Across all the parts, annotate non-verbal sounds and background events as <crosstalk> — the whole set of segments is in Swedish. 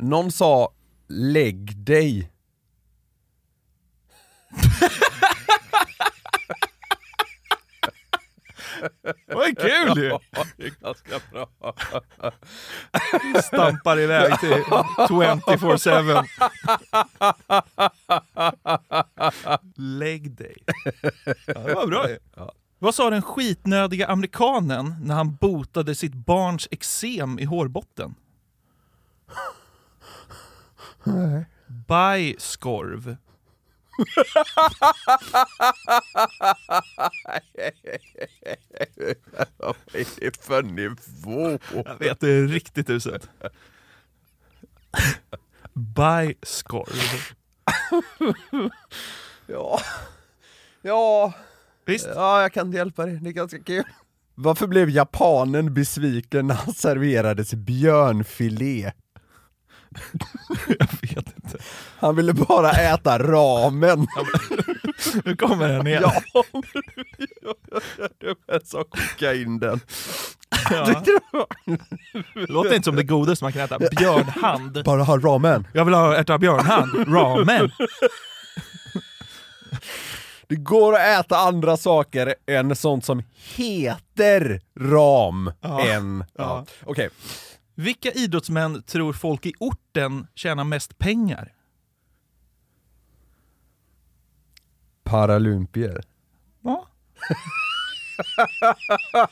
Någon sa lägg dig. Det var kul ju! Det är ganska bra. Stampar iväg till 24-7. Lägg dig. Ja, det var bra ju. Vad sa den skitnödiga amerikanen när han botade sitt barns eksem i hårbotten? Bajskorv. Vad är det för nivå? Jag vet, det är riktigt uselt. Bajskorv. Ja, ja, Visst? ja, jag kan inte hjälpa det. Det är ganska kul. Varför blev japanen besviken när han serverades björnfilé? <laughs> Jag vet inte. Han ville bara äta ramen. <laughs> Nu kommer den igen. Ja, <laughs> är så skicka in den. Ja. Låter inte som det godaste man kan äta. Björnhand. Bara ha ramen. Jag vill ha äta björnhand. Ramen. Det går att äta andra saker än sånt som heter ram. Ja. Än, ja. Okej, Vilka idrottsmän tror folk i orten tjänar mest pengar? paralympier. Ja.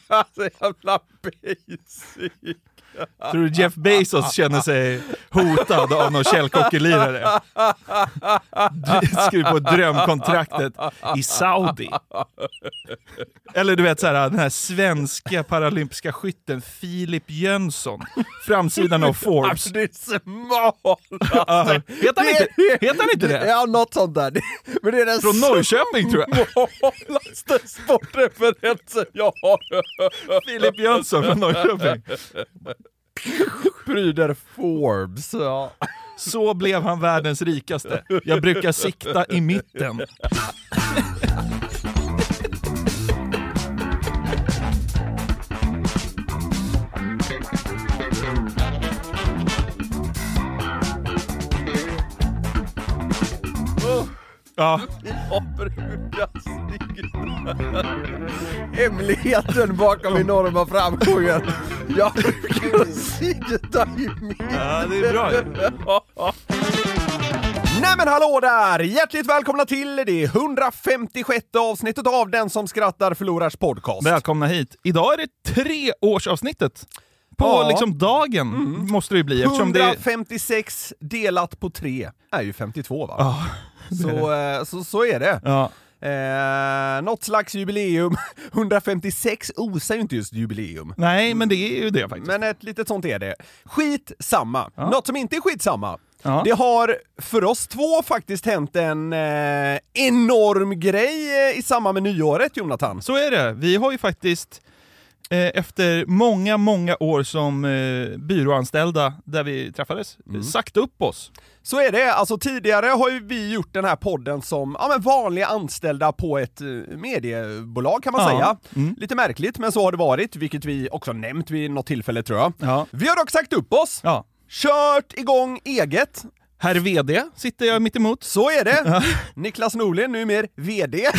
<laughs> Så jävla basic. Tror du Jeff Bezos känner sig hotad av någon källkockelirare? Skriver på drömkontraktet i Saudi. Eller du vet så här, den här svenska paralympiska skytten Filip Jönsson. Framsidan av Forbes. Det är smalt! Ja, heter, han inte, heter han inte det? Ja, något sånt där. Men det är den Från Norrköping tror jag. smalaste sportreferensen jag har. Filip Jönsson från Norrköping. Pryder Forbes. Ja. Så blev han världens rikaste. Jag brukar sikta i mitten. Ja. <laughs> Hemligheten bakom enorma framgångar. Jag brukar sikta i mitten. ja det är bra ju. <laughs> Nej men hallå där! Hjärtligt välkomna till det 156 avsnittet av Den som skrattar förlorars podcast. Välkomna hit. Idag är det treårsavsnittet. På Ja. liksom dagen måste det ju bli eftersom det är... 156 delat på 3 är ju 52 va? Ja, Så, eh, så, så är det. ja. Eh, något slags jubileum. <laughs> 156 osar ju inte just jubileum. Nej, men det är ju det faktiskt. Men ett litet sånt är det. Skit samma. Något som inte är skitsamma. Ja. Det har för oss två faktiskt hänt en eh, enorm grej eh, i samband med nyåret, Jonathan. Så är det. Vi har ju faktiskt efter många, många år som eh, byråanställda där vi träffades, sagt upp oss. Så är det. Alltså tidigare har ju vi gjort den här podden som ja, men vanliga anställda på ett eh, mediebolag kan man Ja. säga. Mm. Lite märkligt, men så har det varit, vilket vi också nämnt vid något tillfälle tror jag. Ja. Vi har dock sagt upp oss, Ja. kört igång eget Herr VD sitter jag mitt emot. Så är det! Niklas Norlin, numera VD. <laughs>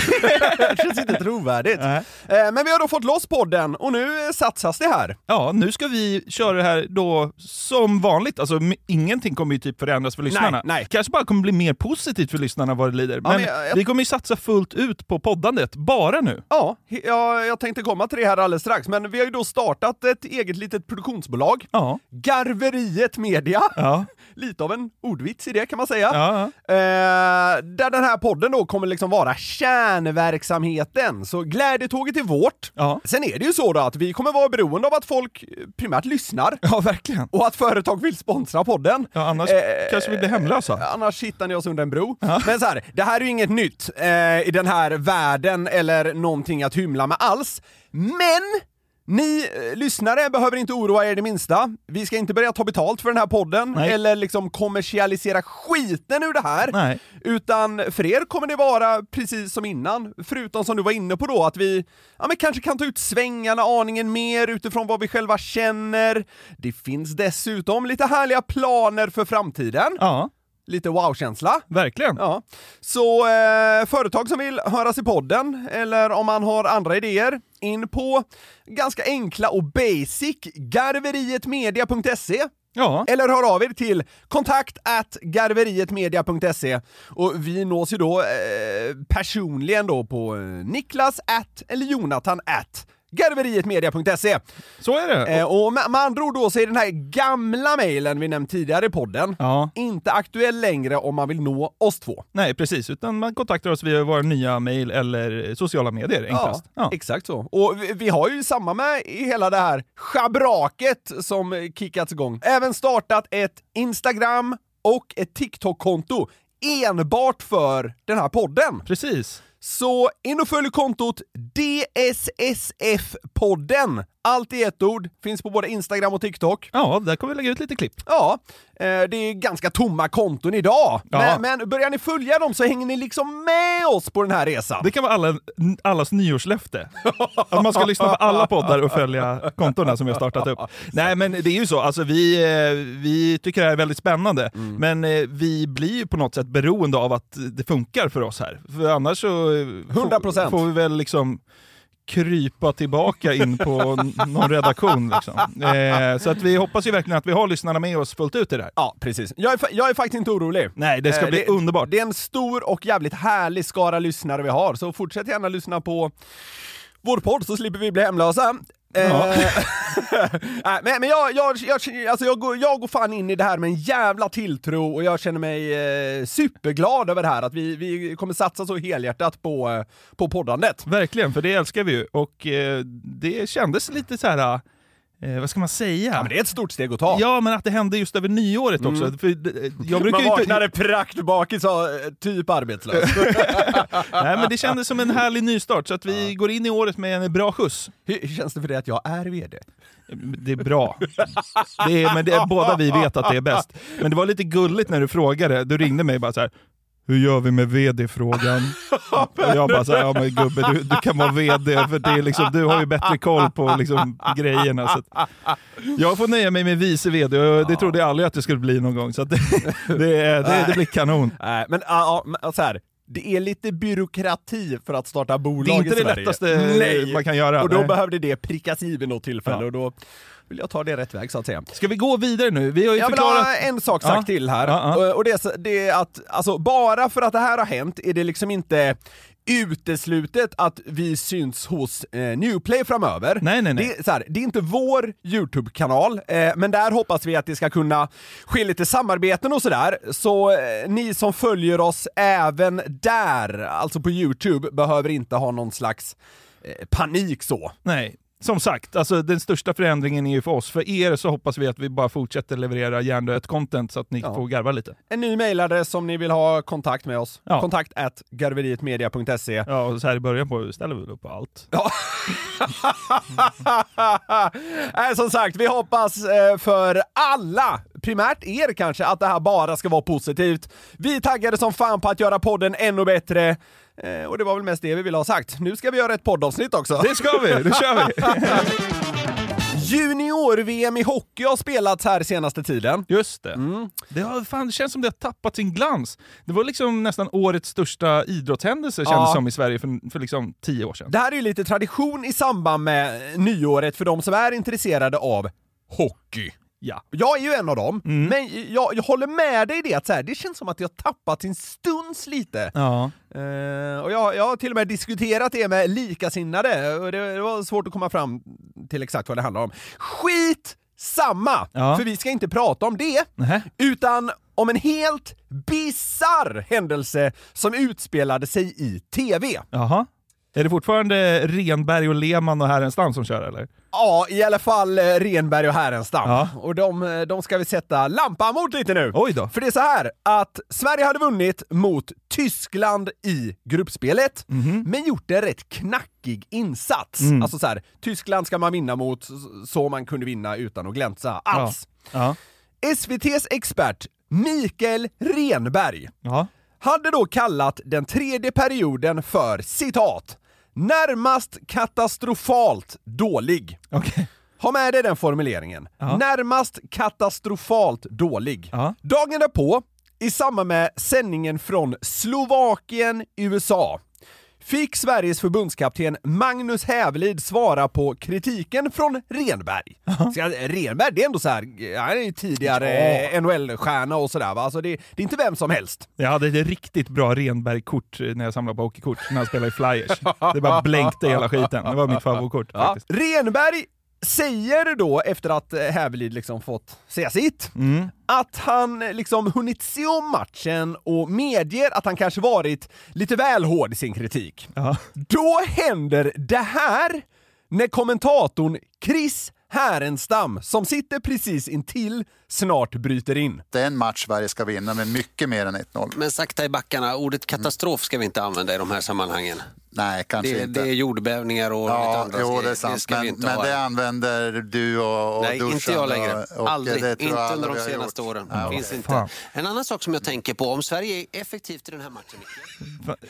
det känns inte trovärdigt. Nej. Eh, Men vi har då fått loss podden och nu eh, satsas det här. Ja, nu ska vi köra det här då som vanligt. Alltså, ingenting kommer ju typ förändras för lyssnarna. nej. Kanske bara kommer bli mer positivt för lyssnarna vad det lider. Men, men jag- jag- vi kommer ju satsa fullt ut på poddandet, bara nu. Ja, jag, jag tänkte komma till det här alldeles strax, men vi har ju då startat ett eget litet produktionsbolag. Ja. Garveriet Media. Ja. <laughs> Lite av en ordvits i det kan man säga. Ja, Eh, där den här podden då kommer liksom vara kärnverksamheten. Så glädjetåget är vårt. Ja. Sen är det ju så då att vi kommer vara beroende av att folk eh, primärt lyssnar ja, verkligen. och att företag vill sponsra podden. Ja, annars Eh, kanske vi blir hemlösa. Annars hittar ni oss under en bro. Men så här, det här är ju inget nytt eh, i den här världen eller någonting att hymla med alls. Men ni eh, lyssnare behöver inte oroa er det minsta. Vi ska inte börja ta betalt för den här podden Nej. eller liksom kommersialisera skiten ur det här. Nej. Utan för er kommer det vara precis som innan, förutom som du var inne på då, att vi ja, men kanske kan ta ut svängarna aningen mer utifrån vad vi själva känner. Det finns dessutom lite härliga planer för framtiden. Ja, Lite wow-känsla. verkligen. Ja. Så eh, företag som vill höras i podden, eller om man har andra idéer, in på ganska enkla och basic garverietmedia.se Ja. eller hör av er till kontakt at garverietmedia.se och vi nås ju då eh, personligen då på eh, niklas at eller jonathan at garverietmedia.se. Så är det. Eh, och med, med andra ord då så är den här gamla mejlen vi nämnt tidigare i podden Ja. inte aktuell längre om man vill nå oss två. Nej, precis. Utan man kontaktar oss via våra nya mejl eller sociala medier enklast. Ja. exakt så. Och vi, vi har ju samma med i hela det här schabraket som kickats igång. Även startat ett Instagram och ett TikTok-konto enbart för den här podden. Precis. Så in och följ kontot DSSF-podden. Allt i ett ord, finns på både Instagram och TikTok. Ja, där kommer vi lägga ut lite klipp. Ja, eh, det är ganska tomma konton idag. Ja. Men, men börjar ni följa dem så hänger ni liksom med oss på den här resan. Det kan vara alla, allas nyårslöfte. Att man ska lyssna på alla poddar och följa kontona som vi har startat upp. Nej men det är ju så, alltså, vi, eh, vi tycker det här är väldigt spännande, Mm. men eh, vi blir ju på något sätt beroende av att det funkar för oss här. För annars så eh, 100%. får, får vi väl liksom krypa tillbaka in på någon redaktion. Liksom. Eh, så att vi hoppas ju verkligen att vi har lyssnarna med oss fullt ut i det här. Ja, precis. Jag är, jag är faktiskt inte orolig. Nej, det ska Eh, bli underbart. Det är en stor och jävligt härlig skara lyssnare vi har, så fortsätt gärna lyssna på vår podd så slipper vi bli hemlösa. Ja. Eh, <laughs> Nej, men men jag, jag, jag, alltså jag, går, jag går fan in i det här med en jävla tilltro och jag känner mig eh, superglad över det här, att vi, vi kommer satsa så helhjärtat på, eh, på poddandet. Verkligen, för det älskar vi ju. Och eh, det kändes lite så här. Eh, vad ska man säga? Ja, men det är ett stort steg att ta. Ja, men att det hände just över nyåret också. För, eh, jag brukar Man vaknade inte... praktbakis eh, typ arbetslös. <laughs> <laughs> Nej, men det kändes som en härlig nystart, så att vi går in i året med en bra skjuts. Hur hur känns det för dig att jag är VD? Det är bra. Det är, men det är, båda vi vet att det är bäst. Men det var lite gulligt när du frågade. Du ringde mig bara så här. Hur gör vi med vd-frågan? Och jag bara så här, ja men gubbe du, du kan vara vd för det är liksom, du har ju bättre koll på liksom, grejerna. Så jag får nöja mig med vice vd och det trodde jag aldrig att det skulle bli någon gång. Så det, det, det, det blir kanon. Nej, men ja, så här. Det är lite byråkrati för att starta bolag Det är inte i det Sverige. lättaste Nej. man kan göra. Och då Nej. behövde det prickas i vid något tillfälle Ja. och då vill jag ta det rätt väg så att säga. Ska vi gå vidare nu? Vi har ju Jag vill förklarat... ha en sak sagt Ja. till här. Ja, ja. Och- det är, det är att, alltså bara för att det här har hänt är det liksom inte uteslutet att vi syns hos eh, Newplay framöver. Nej, nej, nej. Det, är, här, det är inte vår YouTube-kanal, eh, men där hoppas vi att det ska kunna ske lite samarbeten och sådär. Så eh, ni som följer oss även där, alltså på YouTube, behöver inte ha någon slags eh, panik så. Nej, som sagt, alltså den största förändringen är ju för oss. För er så hoppas vi att vi bara fortsätter leverera hjärndött content så att ni Ja. får garva lite. En ny mailadress om ni vill ha kontakt med oss. Ja. Kontakt at garverietmedia.se. Ja, och så här i början på ställer vi upp på allt. <laughs> Nej, som sagt, vi hoppas eh, för alla, primärt er kanske, att det här bara ska vara positivt. Vi är taggade som fan på att göra podden ännu bättre. Eh, och det var väl mest det vi ville ha sagt. Nu ska vi göra ett poddavsnitt också. Det ska vi, det kör vi! <laughs> Junior-VM i hockey har spelats här senaste tiden. Just det. Mm. Det, har, fan, det känns som det har tappat sin glans. Det var liksom nästan årets största idrottshändelse kändes Ja. som i Sverige för, för liksom tio år sedan. Det här är ju lite tradition i samband med nyåret för de som är intresserade av hockey. Ja. Jag är ju en av dem, Mm. men jag, jag håller med dig i det att så här, det känns som att har tappat sin stuns lite. Ja. Eh, och jag, jag har till och med diskuterat det med likasinnade och det, det var svårt att komma fram till exakt vad det handlar om. Skit samma! Ja. För vi ska inte prata om det, Nähä. utan om en helt bizarr händelse som utspelade sig i TV. Jaha. Är det fortfarande Renberg och Lehmann och Härenstam som kör eller? Ja, i alla fall eh, Renberg och Härenstam. Ja. Och de, eh, de ska vi sätta lampan mot lite nu. Oj då. För det är så här att Sverige hade vunnit mot Tyskland i gruppspelet, Mhm. men gjort en rätt knackig insats. Mm. Alltså så här, Tyskland ska man vinna mot så man kunde vinna utan att glänsa alls. Ja. SVTs expert Mikael Renberg Ja. hade då kallat den tredje perioden för citat närmast katastrofalt dålig. Okej. Ha med dig den formuleringen. Ja. Närmast katastrofalt dålig. Ja. Dagen därpå, i samband med sändningen från Slovakien, USA, fick Sveriges förbundskapten Magnus Hävelid svara på kritiken från Renberg. Jag- Renberg, det är ändå så här, han är ju tidigare NHL-stjärna och sådär va, alltså det, det är inte vem som helst. Jag hade ett riktigt bra Renberg-kort eh, när jag samlade på hockeykort, när han spelade i Flyers. <laughs> Det bara blänkte i hela skiten. Det var mitt favoritkort Ja. Renberg säger då, efter att eh, Hävelid liksom fått säga sitt, Mm. att han eh, liksom hunnit se om matchen och medger att han kanske varit lite väl hård i sin kritik. Ja. Då händer det här när kommentatorn Chris Härenstam, som sitter precis intill, snart bryter in. Det är en match Sverige ska vinna med mycket mer än 1-0. Men sakta i backarna, ordet katastrof ska vi inte använda i de här sammanhangen. Nej, kanske Det, inte. det är jordbävningar och lite Ja, andra jo, det är sant. ska vi men inte men ha. det använder du och, och Nej, inte jag längre. Och, och Aldrig. det tror Inte under de senaste gjort. åren. Ja, Finns inte. Fan. En annan sak som jag tänker på, om Sverige är effektivt i den här matchen,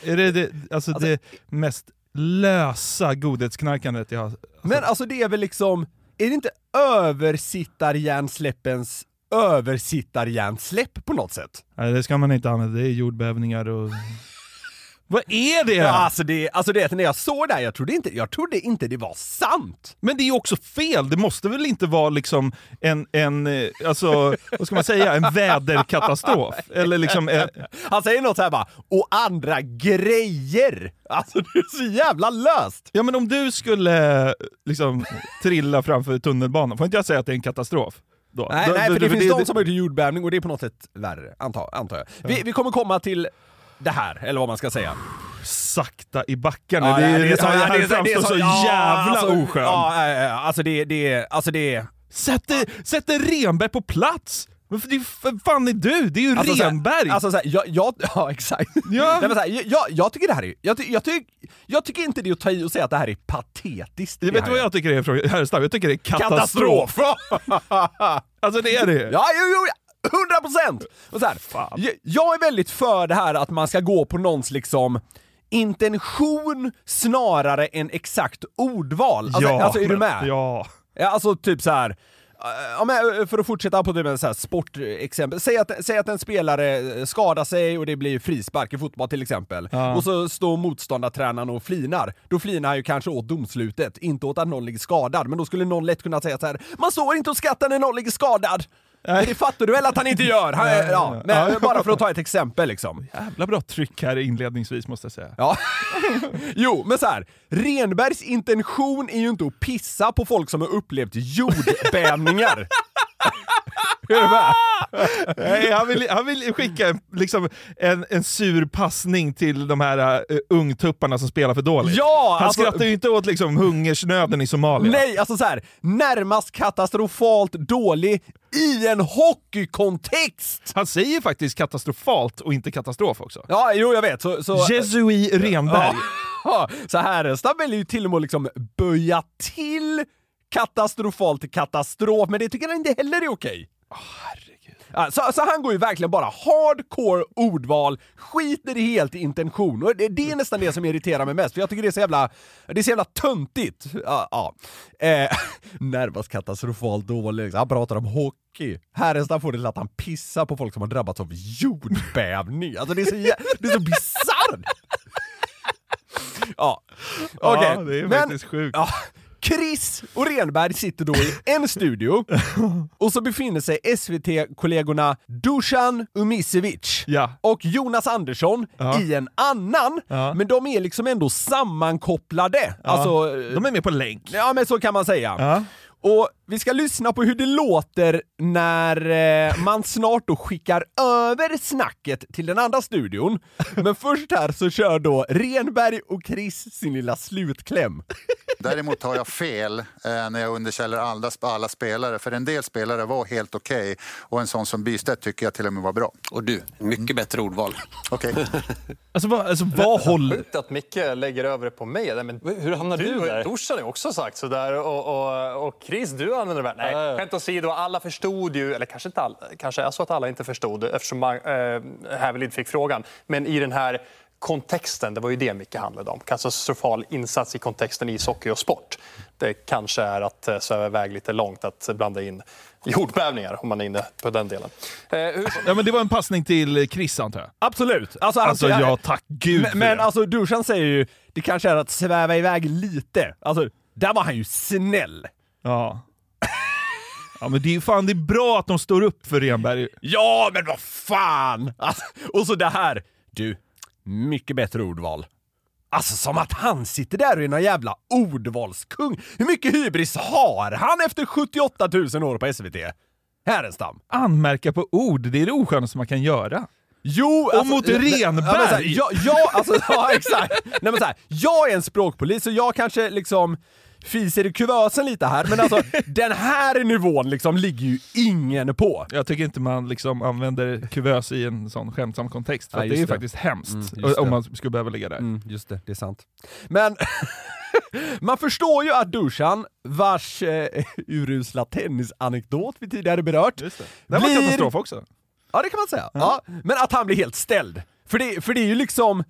Är det det, alltså det mest lösa godhetsknarkandet jag har... Men alltså det är väl liksom, är det inte översittarhjärnsläppens översittarhjärnsläpp på något sätt? Nej, det ska man inte använda, det är jordbävningar och... Vad är det? Ja, alltså det, alltså det när jag såg det här, jag trodde inte, jag trodde inte det var sant. Men det är ju också fel, det måste väl inte vara liksom en, en eh, alltså, vad ska man säga, en väderkatastrof? Eller liksom... eh, Han säger något så här bara, och andra grejer. Alltså det är så jävla löst. Ja men om du skulle eh, liksom trilla framför tunnelbanan, får inte jag säga att det är en katastrof? Då? Nej, Då- nej för det då- finns de som har gjort jordbävning och det är på något sätt värre, antar, antar jag. Vi, vi kommer komma till det här, eller vad man ska säga. Sakta i backarna, Ja, det är, det, det, så- det, här det så- det är framstår så, ja, jävla alltså, oskön. Ja, alltså det, det, alltså det... Sätt, det, sätt det Renberg på plats! Det för fan är du? Det är ju Alltså, så Renberg! Alltså såhär, jag, jag, <laughs> ja exakt. Ja. Nej, men så här, jag, jag tycker det här är, jag, ty, jag, ty, jag tycker inte det är att ta i och säga att det här är patetiskt. jag det vet här vad jag tycker det är Härenstam? Jag tycker det är katastrof! Katastrof! Alltså det är det Ja, jo, jo. 100 procent! Jag, jag är väldigt för det här att man ska gå på någons liksom intention snarare än exakt ordval. Alltså, ja, alltså är du men- med? Ja. Ja, alltså typ så här. eh, Ja, men för att fortsätta på typ så här sportexempel. Säg att, säg att en spelare skadar sig och det blir frispark i fotboll till exempel. Ja. Och så står motståndartränaren och flinar. Då flinar han ju kanske åt domslutet, inte åt att någon ligger skadad. Men då skulle någon lätt kunna säga så här: man står inte och skrattar när någon ligger skadad. Men det fattar du väl att han inte gör? Han, Nej, ja, nej, men nej. bara för att ta ett exempel liksom. Jävla bra tryck här inledningsvis måste jag säga. Ja. <laughs> jo, men så här. Renbergs intention är ju inte att pissa på folk som har upplevt jordbävningar. Är du med? Nej, han, vill, han vill skicka en, liksom, en, en sur passning till de här uh, ungtupparna som spelar för dåligt. Ja, han alltså- skrattar ju inte åt liksom, hungersnöden i Somalia. Nej, alltså så här. närmast katastrofalt dålig i en hockeykontext! Han säger faktiskt katastrofalt och inte katastrof också. Ja, jo jag vet. Så, så, Jesui Renberg. Ja, <laughs> så Härenstam väljer ju till och med liksom böja till katastrofalt till katastrof, men det tycker han inte heller är okej. Ja, så, så han går ju verkligen bara hardcore ordval, skiter i helt i intention. Och det, det är nästan det som irriterar mig mest, för jag tycker det är så jävla, det är så jävla töntigt. Ja, ja. Eh, <laughs> närmast katastrofalt dålig. Han pratar om hockey. Härenstam får det till att han pissar på folk som har drabbats av jordbävning. Alltså det är så, det är så bisarrt! <laughs> Ja, okej. Ja, det är Men- faktiskt sjukt. Ja, Chris och Renberg sitter då i en studio <laughs> och så befinner sig SVT-kollegorna Dusan Umisevic Ja. och Jonas Andersson Ja. i en annan, Ja. men de är liksom ändå sammankopplade. Alltså, De är med på länk. ja men så kan man säga. Och vi ska lyssna på hur det låter när eh, man snart då skickar över snacket till den andra studion. Men först här så kör då Renberg och Chris sin lilla slutkläm. Däremot har jag fel eh, när jag underkänner alla, alla spelare. För en del spelare var helt okej och en sån som Bystedt tycker jag till och med var bra. Och du, mycket bättre ordval. Okej. <laughs> Alltså vad, alltså, vad håller... Sjukt att Micke lägger över det på mig. Nej, Men hur hamnar du, Du, där? Dorsan har också sagt sådär och, och, och Chris, du använder det här. Nej, skämt åsido, alla förstod ju, eller kanske inte alla, kanske är så att alla inte förstod eftersom man, eh, Hävelid fick frågan. Men i den här kontexten, det var ju det mycket handlade om. Katastrofal insats i kontexten ishockey och sport. Det kanske är att eh, sväva iväg lite långt att blanda in jordbävningar om man är inne på den delen. Eh, hur, Ja, men det var en passning till Chris antar jag. Absolut. Alltså, Alltså jag- ja, tack gud Men, men alltså Dusan säger ju, det kanske är att sväva iväg lite. Alltså, där var han ju snäll. Ja. Ja men det är fan det är bra att de står upp för Renberg. Ja, men vad fan! Alltså, och så det här. Du, mycket bättre ordval. Alltså som att han sitter där och är någon jävla ordvalskung. Hur mycket hybris har han efter 78 000 år på SVT? Härenstam. Anmärka på ord, det är det oskönaste man kan göra. Jo, alltså, mot Renberg! Ja, ja, alltså, ja, exakt. Nej, men så här, jag är en språkpolis och jag kanske liksom fiser i kuvösen lite här, men alltså <laughs> den här nivån liksom ligger ju ingen på. Jag tycker inte man liksom använder kuvös i en sån skämtsam kontext, för att det är ju faktiskt hemskt Mm, om man skulle behöva ligga där. Mm, just det, det är sant. Men <laughs> man förstår ju att Dusan, vars eh, urusla tennisanekdot vi tidigare berört, Just det. Det här var blir- katastrof också. Ja, det kan man säga. Ja. Men att han blir helt ställd. För det, för det är ju liksom...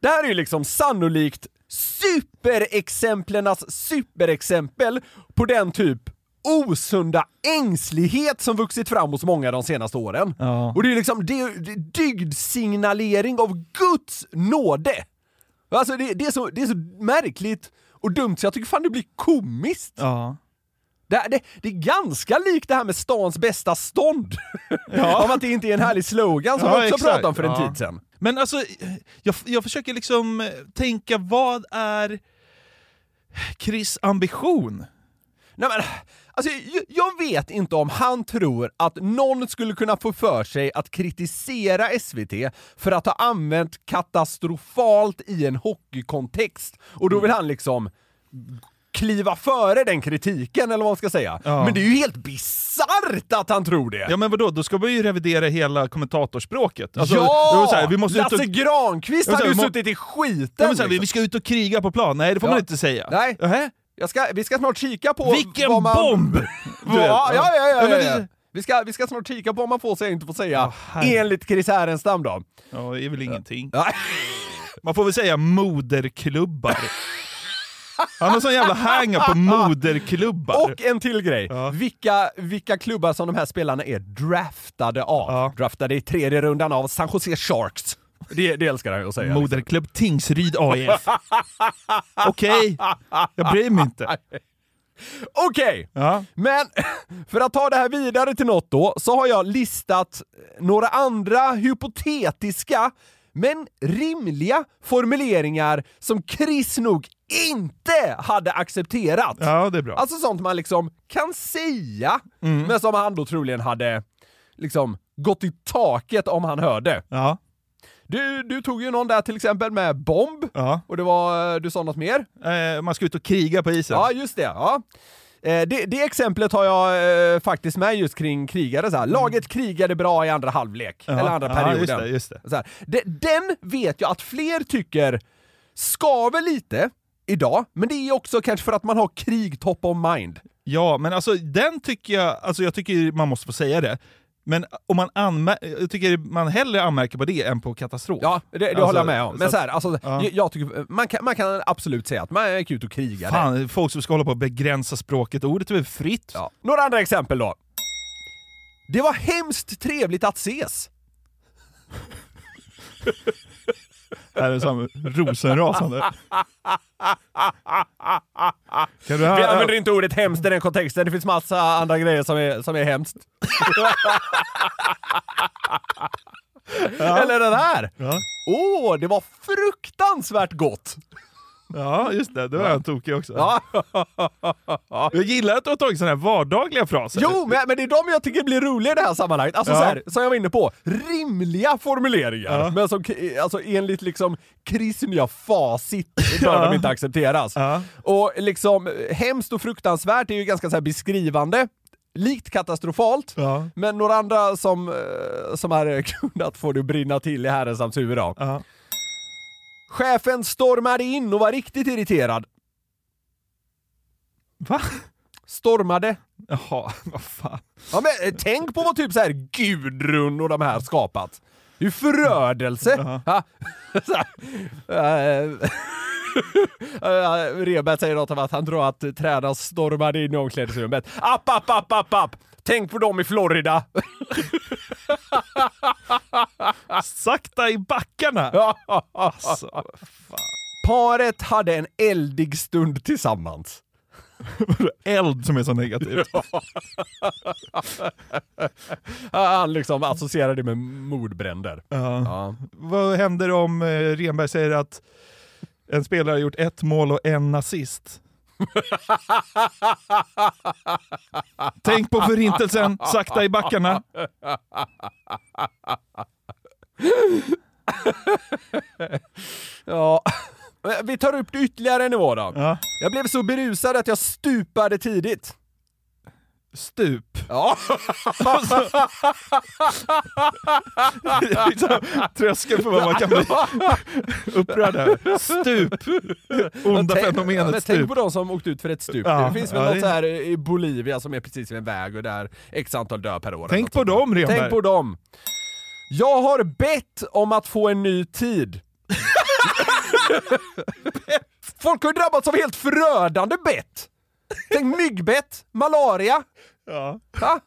Det här är ju liksom sannolikt superexemplenas superexempel på den typ osunda ängslighet som vuxit fram hos många de senaste åren. Ja. Och det är liksom det är, det dygdsignalering av Guds nåde. Alltså det, det, är så, det är så märkligt och dumt så jag tycker fan det blir komiskt. Ja. Det, det, det är ganska likt det här med stans bästa stånd. <laughs> Om att det inte är en härlig slogan som Ja, vi också exakt. pratade om för en Ja. tid sedan. Men alltså, jag, jag försöker liksom eh, tänka, vad är Chris ambition? Nej, men, alltså, jag, jag vet inte om han tror att någon skulle kunna få för sig att kritisera SVT för att ha använt katastrofalt i en hockeykontext. Och då vill han liksom kliva före den kritiken, eller vad man ska säga. Ja. Men det är ju helt bisarrt att han tror det! Ja men vadå, då ska man ju revidera hela kommentatorspråket. Alltså, ja! här, vi måste ut Lasse och, Granqvist hade ju vi må- suttit i skiten! ja, här, vi, liksom. vi ska ut och kriga på plan. Nej det får Ja. man inte säga. Nej. Nähä? Jag ska, vi ska snart kika på Vilken vad man... bomb! <laughs> Ja, ja, ja, ja. Vi, ska, vi ska snart kika på vad man får säga och inte får säga, herre. enligt Chris Härenstam då. Ja, det är väl ingenting. Man får väl säga moderklubbar. <laughs> Han har sån jävla hang på moderklubbar. Och en till grej. Ja. Vilka, vilka klubbar som de här spelarna är draftade av. Ja. Draftade i tredje rundan av San Jose Sharks. Det, det älskar jag att säga. Moderklubb Tingsryd AIF. <laughs> Okej, jag bryr mig inte. Okej, Ja. men <laughs> för att ta det här vidare till något då, så har jag listat några andra hypotetiska men rimliga formuleringar som Chris nog inte hade accepterat. ja, det är bra. Alltså sånt man liksom kan säga, men som han då troligen hade liksom gått i taket om han hörde. Ja, Du, du tog ju någon där till exempel med bomb, ja. och det var, du sa något mer? Eh, man ska ut och kriga på isen. Ja, just det. Ja. Eh, Det, det exemplet har jag eh, faktiskt med just kring krigare. Så här. Laget krigade bra i andra halvlek, Ja, eller andra perioden. just det, just det. Så här. De, den vet jag att fler tycker skaver lite idag, men det är också kanske för att man har krig top of mind. Ja, men alltså den tycker jag, alltså jag tycker man måste få säga det. Men om man anmär- jag tycker man hellre anmärker på det än på katastrof. Ja, det, det Alltså, håller jag med om. Men så så att- här, alltså, ja. jag, jag tycker, man, kan, man kan absolut säga att man gick ut och krigade. Fan, folk som ska hålla på och begränsa språket. Ordet är väl fritt? Ja. Några andra exempel då. Det var hemskt trevligt att ses. <laughs> Är det som rosenrasande? Kan du Vi höra? använder inte ordet hemskt i den kontexten, det finns massa andra grejer som är, som är hemskt. Eller den här! Ja. Åh, det var fruktansvärt gott! Ja, just det. Det var en tokig också. Ja. <laughs> Jag gillar att du har tagit sådana här vardagliga fraser. Jo, men, men det är de jag tycker blir roliga i det här sammanhanget. Alltså Ja. så här, som jag var inne på, rimliga formuleringar. Ja. Men som, alltså enligt liksom Krisnia facit bör Ja. de inte accepteras. Ja. Och liksom hemskt och fruktansvärt är ju ganska så här beskrivande. Likt katastrofalt, Ja. men några andra som, eh, som hade <laughs> kunnat få det att brinna till i herrensams huvud då. Ja. Chefen stormade in och var riktigt irriterad. Va? Stormade. Jaha, <laughs> vad fan. Ja, men eh, tänk på vad typ så här Gudrun och de här skapat. Det är ju förödelse. <laughs> Eh, <laughs> Reberg säger något om att han tror att tränaren stormade in i omklädningsrummet. App, app, app, app, app! Tänk på dem i Florida! Sakta i backarna! Alltså, Paret hade en eldig stund tillsammans. Eld som är så negativt. Han liksom associerar det med mordbränder. Ja. Ja. Vad händer om eh, Renberg säger att en spelare har gjort ett mål och en assist? Tänk på förintelsen, sakta i backarna. Ja. Vi tar upp det ytterligare en nivå då. Ja. Jag blev så berusad att jag stupade tidigt. Stup. Ja. <laughs> liksom, tröskeln för vad man kan bli <laughs> upprörd över. Stup. Onda tänk, fenomenet men stup. tänk på de som åkt ut för ett stup. Ja, det finns väl ja, något det- här i Bolivia som är precis vid en väg och där x antal dör per år. Tänk på dem, Renberg. Tänk på dem. Jag har bett om att få en ny tid. <laughs> Folk har ju drabbats av helt förödande bett. Tänk myggbett, malaria. Ja. Ha?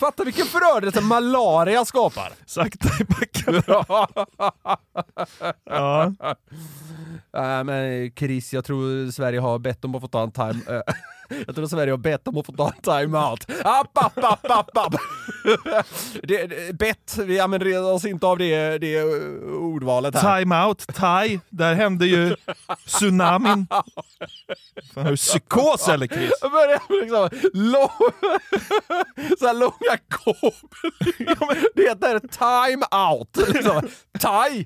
Fatta vilken förödelse malaria skapar. Sakta i backarna. <laughs> Ja. Nej men Chris, jag tror Sverige har bett om att få ta en time... jag tror Sverige har bett om att få ta en time-out. App, app, app, app, app. det, det, bett, vi använder oss inte av det, det ordvalet här. Time out, thai. Där hände ju tsunamin. Fan, har du psykos eller Chris? Liksom, lång, så här långa kopplingar. Det heter time-out. Liksom. Thai,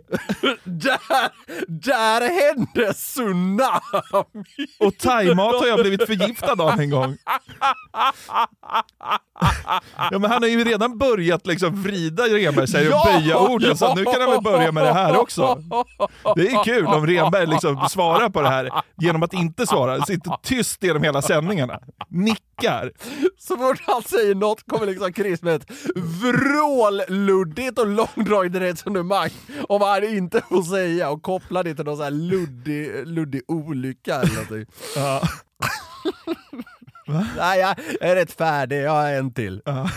där, där hände tsunami. Och thaimat har jag blivit förgiftad av en gång. Ja, men han har ju redan börjat liksom vrida Renberg säger och Ja, böja orden, så nu kan han väl börja med det här också. Det är kul om Renberg liksom svarar på det här genom att inte svara, sitter tyst genom hela sändningarna, nickar. Så fort han säger något kommer liksom Chris med ett vrålluddigt och långdraget resonemang om vad han inte får säga och kopplar det till någon sån här luddig, luddig olycka eller någonting. Ja. Nej, jag är rätt färdig, jag har en till. Ja.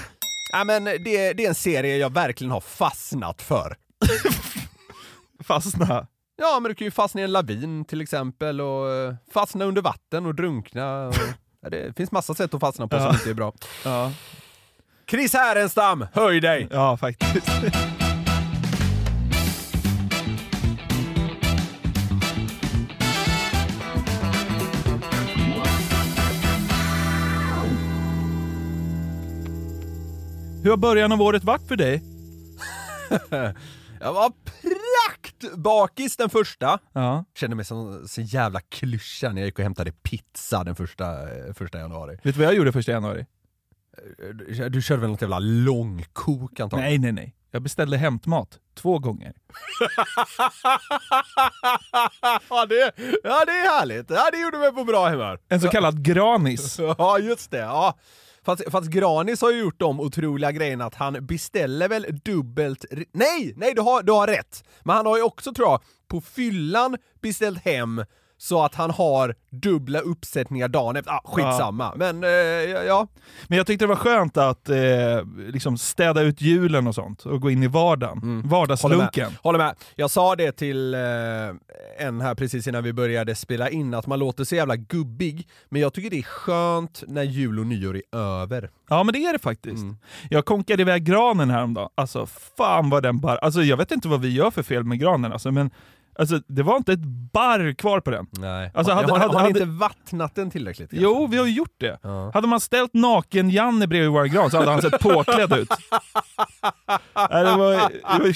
Ja, men det, det är en serie jag verkligen har fastnat för. <laughs> Fastna. Ja, men du kan ju fastna i en lavin till exempel och eh, fastna under vatten och drunkna. Och, ja, det finns massa sätt att fastna på som Ja. inte är bra. Ja, Chris Härenstam, höj dig! ja faktiskt. <laughs> Hur har början av året varit för dig? <laughs> Jag var praktbakis den första. Ja. Kände mig som så jävla klyscha när jag gick och hämtade pizza den första, eh, första januari. Vet du vad jag gjorde första januari? Du, du körde väl något jävla långkok antagligen? Nej, nej, nej. Jag beställde hämtmat två gånger. <laughs> ja, det, ja, det är härligt. Ja, det gjorde mig på bra humör. En så kallad granis. <laughs> Ja, just det. Ja. Fast, fast Granis har ju gjort de otroliga grejerna att han beställer väl dubbelt... Nej! Nej, du har, du har rätt! Men han har ju också, tror jag, på fyllan beställt hem så att han har dubbla uppsättningar dagen efter. Ah, skitsamma. Men eh, ja, Men jag tyckte det var skönt att eh, liksom städa ut julen och sånt och gå in i vardagen. Håller med. Vardagslunken. Håller med. Jag sa det till eh, en här precis innan vi började spela in, att man låter så jävla gubbig. Men jag tycker det är skönt när jul och nyår är över. Ja men det är det faktiskt. Mm. Jag konkade iväg granen häromdagen. Alltså fan vad den bara... Alltså jag vet inte vad vi gör för fel med granen alltså, men alltså, det var inte ett barr kvar på den. Nej. Alltså, hade- har, hade- har ni hade- inte vattnat den tillräckligt? kanske? Jo, vi har ju gjort det. Ja. Hade man ställt naken-Janne bredvid vår gran så hade han sett påklädd ut. <laughs> Nej, det var,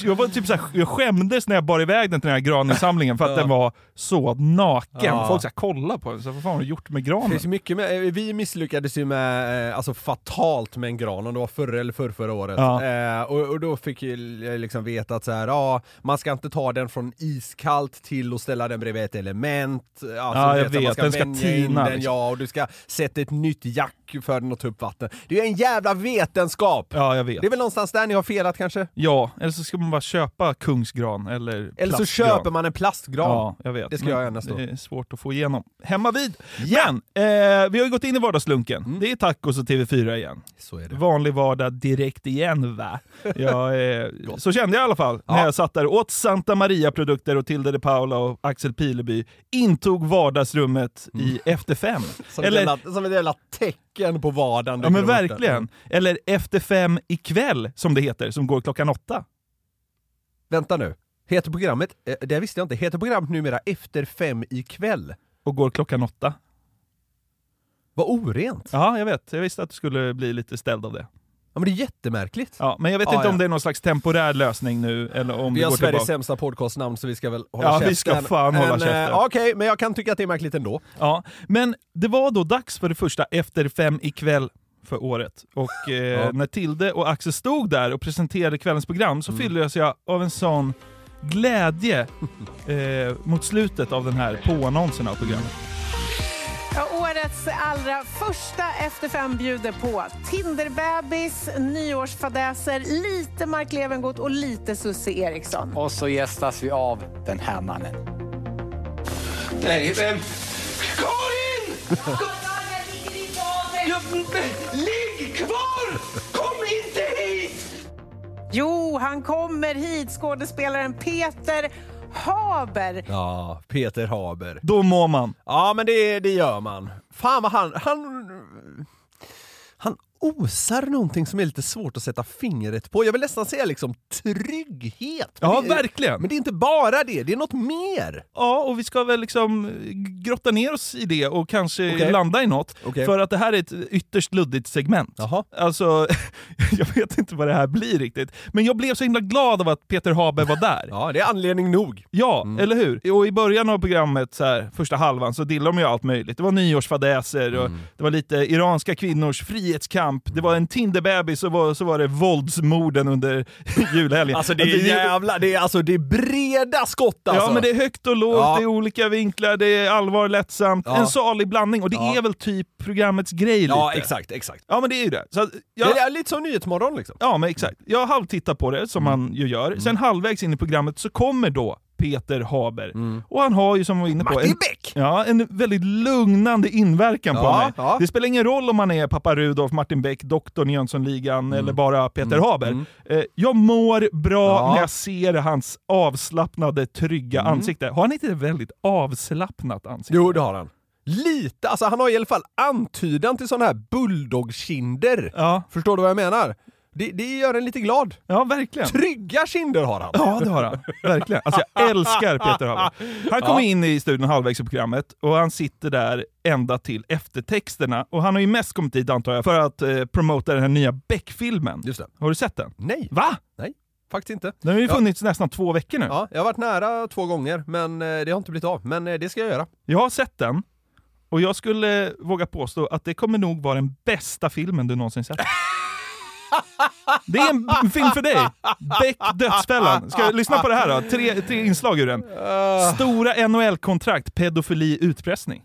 jag, var, typ såhär, jag skämdes när jag bar iväg den till den här graninsamlingen för att Ja. den var så naken. Ja. Folk ska kolla på den, så vad fan har du gjort med Det granen? finns mycket med, eh, vi misslyckades ju med, eh, alltså fatalt med en gran, om det var förra eller förra, förra året. Ja. Eh, och, och då fick jag liksom veta att så här, ja, man ska inte ta den från iskallt till att ställa den bredvid ett element. Alltså, Ja, jag vet. Den ska vänja in tina, Den, liksom. ja, och du ska sätta ett nytt jack för den att ta upp vatten. Det är ju en jävla vetenskap! Ja, jag vet. Det är väl någonstans där ni har felat kanske? Ja, eller så ska man bara köpa kungsgran eller Eller så plastgran. köper man en plastgran. Ja, jag vet. Det ska Men jag göra nästa Det är svårt att få igenom hemma vid. Men, eh, vi har ju gått in i vardagslunken. Det är tacos och TV4 igen. Så är det. Vanlig vardag direkt igen va? <laughs> Jag, eh, så kände jag i alla fall när Ja. jag satt där åt Santa Maria-produkter och Tilde de Paula och Axel Pileby intog vardagsrummet i Efter fem. Mm. Som, ett jävla, som ett jävla tecken på vardagen. ja men verkligen. Eller Efter fem ikväll som det heter, som går klockan åtta. Vänta nu. Heter programmet, eh, det visste jag inte, heter programmet numera Efter fem ikväll? Och går klockan åtta. Vad orent! Ja, jag vet. Jag visste att du skulle bli lite ställd av det. Ja men det är jättemärkligt. Ja, men jag vet Ja, inte ja. om det är någon slags temporär lösning nu, eller om Vi det har går Sveriges tillbaka. sämsta podcastnamn så vi ska väl hålla Ja, käften. vi ska fan hålla men, eh, käften. Okej, men jag kan tycka att det är märkligt ändå. Ja, men det var då dags för det första Efter fem ikväll för året. Och <laughs> eh, när Tilde och Axel stod där och presenterade kvällens program så fylldes jag av en sån glädje <laughs> eh, mot slutet av den här påannonsen av programmet. Årets allra första Efter fem bjuder på Tinderbebis, nyårsfadäser, lite Mark Levengood och lite Susie Eriksson. Och så gästas vi av den här mannen. Nej, vem? Karin! Ja, men, ligg kvar! Kom inte hit! Jo, han kommer hit, skådespelaren Peter Haber. Ja, Peter Haber. Då mår man. Ja men det, det gör man. Fan vad han, han... Osar någonting som är lite svårt att sätta fingret på. Jag vill nästan säga liksom trygghet. Men Ja, det, verkligen. Men det är inte bara det, det är något mer. Ja, och vi ska väl liksom grotta ner oss i det och kanske Okej. landa i något. Okej. För att det här är ett ytterst luddigt segment. Jaha. Alltså, <laughs> jag vet inte vad det här blir riktigt. Men jag blev så himla glad av att Peter Haber var där. <laughs> Ja, det är anledning nog. Ja, eller hur? Och i början av programmet, så här, första halvan, så dillade de ju allt möjligt. Det var nyårsfadäser, och Mm. det var lite iranska kvinnors frihetskamp, det var en Tinderbebis och var, så var det våldsmorden under <laughs> julhelgen. Alltså det är jävla, det är alltså det är breda skott alltså. Ja men det är högt och lågt, Ja. det är olika vinklar, det är allvar, lättsamt. Ja. En salig blandning och det Ja. är väl typ programmets grej Ja lite. exakt, exakt. Ja men det är ju det. Så jag, Det är lite som Nyhetsmorgon liksom. Ja men exakt. Jag halvtittar på det som Mm. man ju gör. Sen halvvägs in i programmet så kommer då Peter Haber. Och han har ju som vi var inne på Mm. En, ja, en väldigt lugnande inverkan på Ja, mig. ja. Det spelar ingen roll om man är pappa Rudolf, Martin Beck, doktorn i Jönssonligan eller bara Peter Haber. Eh, jag mår bra Mm. När jag ser hans avslappnade, trygga Mm. ansikte. Har han inte ett väldigt avslappnat ansikte? Jo det har han. Lite, alltså han har i alla fall antydan till sådana här bulldogkinder. Ja. Förstår du vad jag menar? Det, det gör en lite glad. Ja, verkligen. Trygga kinder har han. Ja, det har han. Verkligen. Alltså jag älskar Peter Haber. Han kommer Ja. in i studion halvvägs i programmet och han sitter där ända till eftertexterna. Och han har ju mest kommit dit antar jag för att eh, promota den här nya Beck-filmen. Just det. Har du sett den? Nej, Va? nej, faktiskt inte. Den har ju Ja. funnits nästan två veckor nu. Ja, jag har varit nära två gånger, men eh, det har inte blivit av. Men eh, det ska jag göra. Jag har sett den och jag skulle våga påstå att det kommer nog vara den bästa filmen du någonsin sett. <laughs> Det är en film för dig! Beck Dödsfällan. Ska jag lyssna på det här då? Tre, tre inslag ur den. Stora NHL-kontrakt, pedofili, utpressning.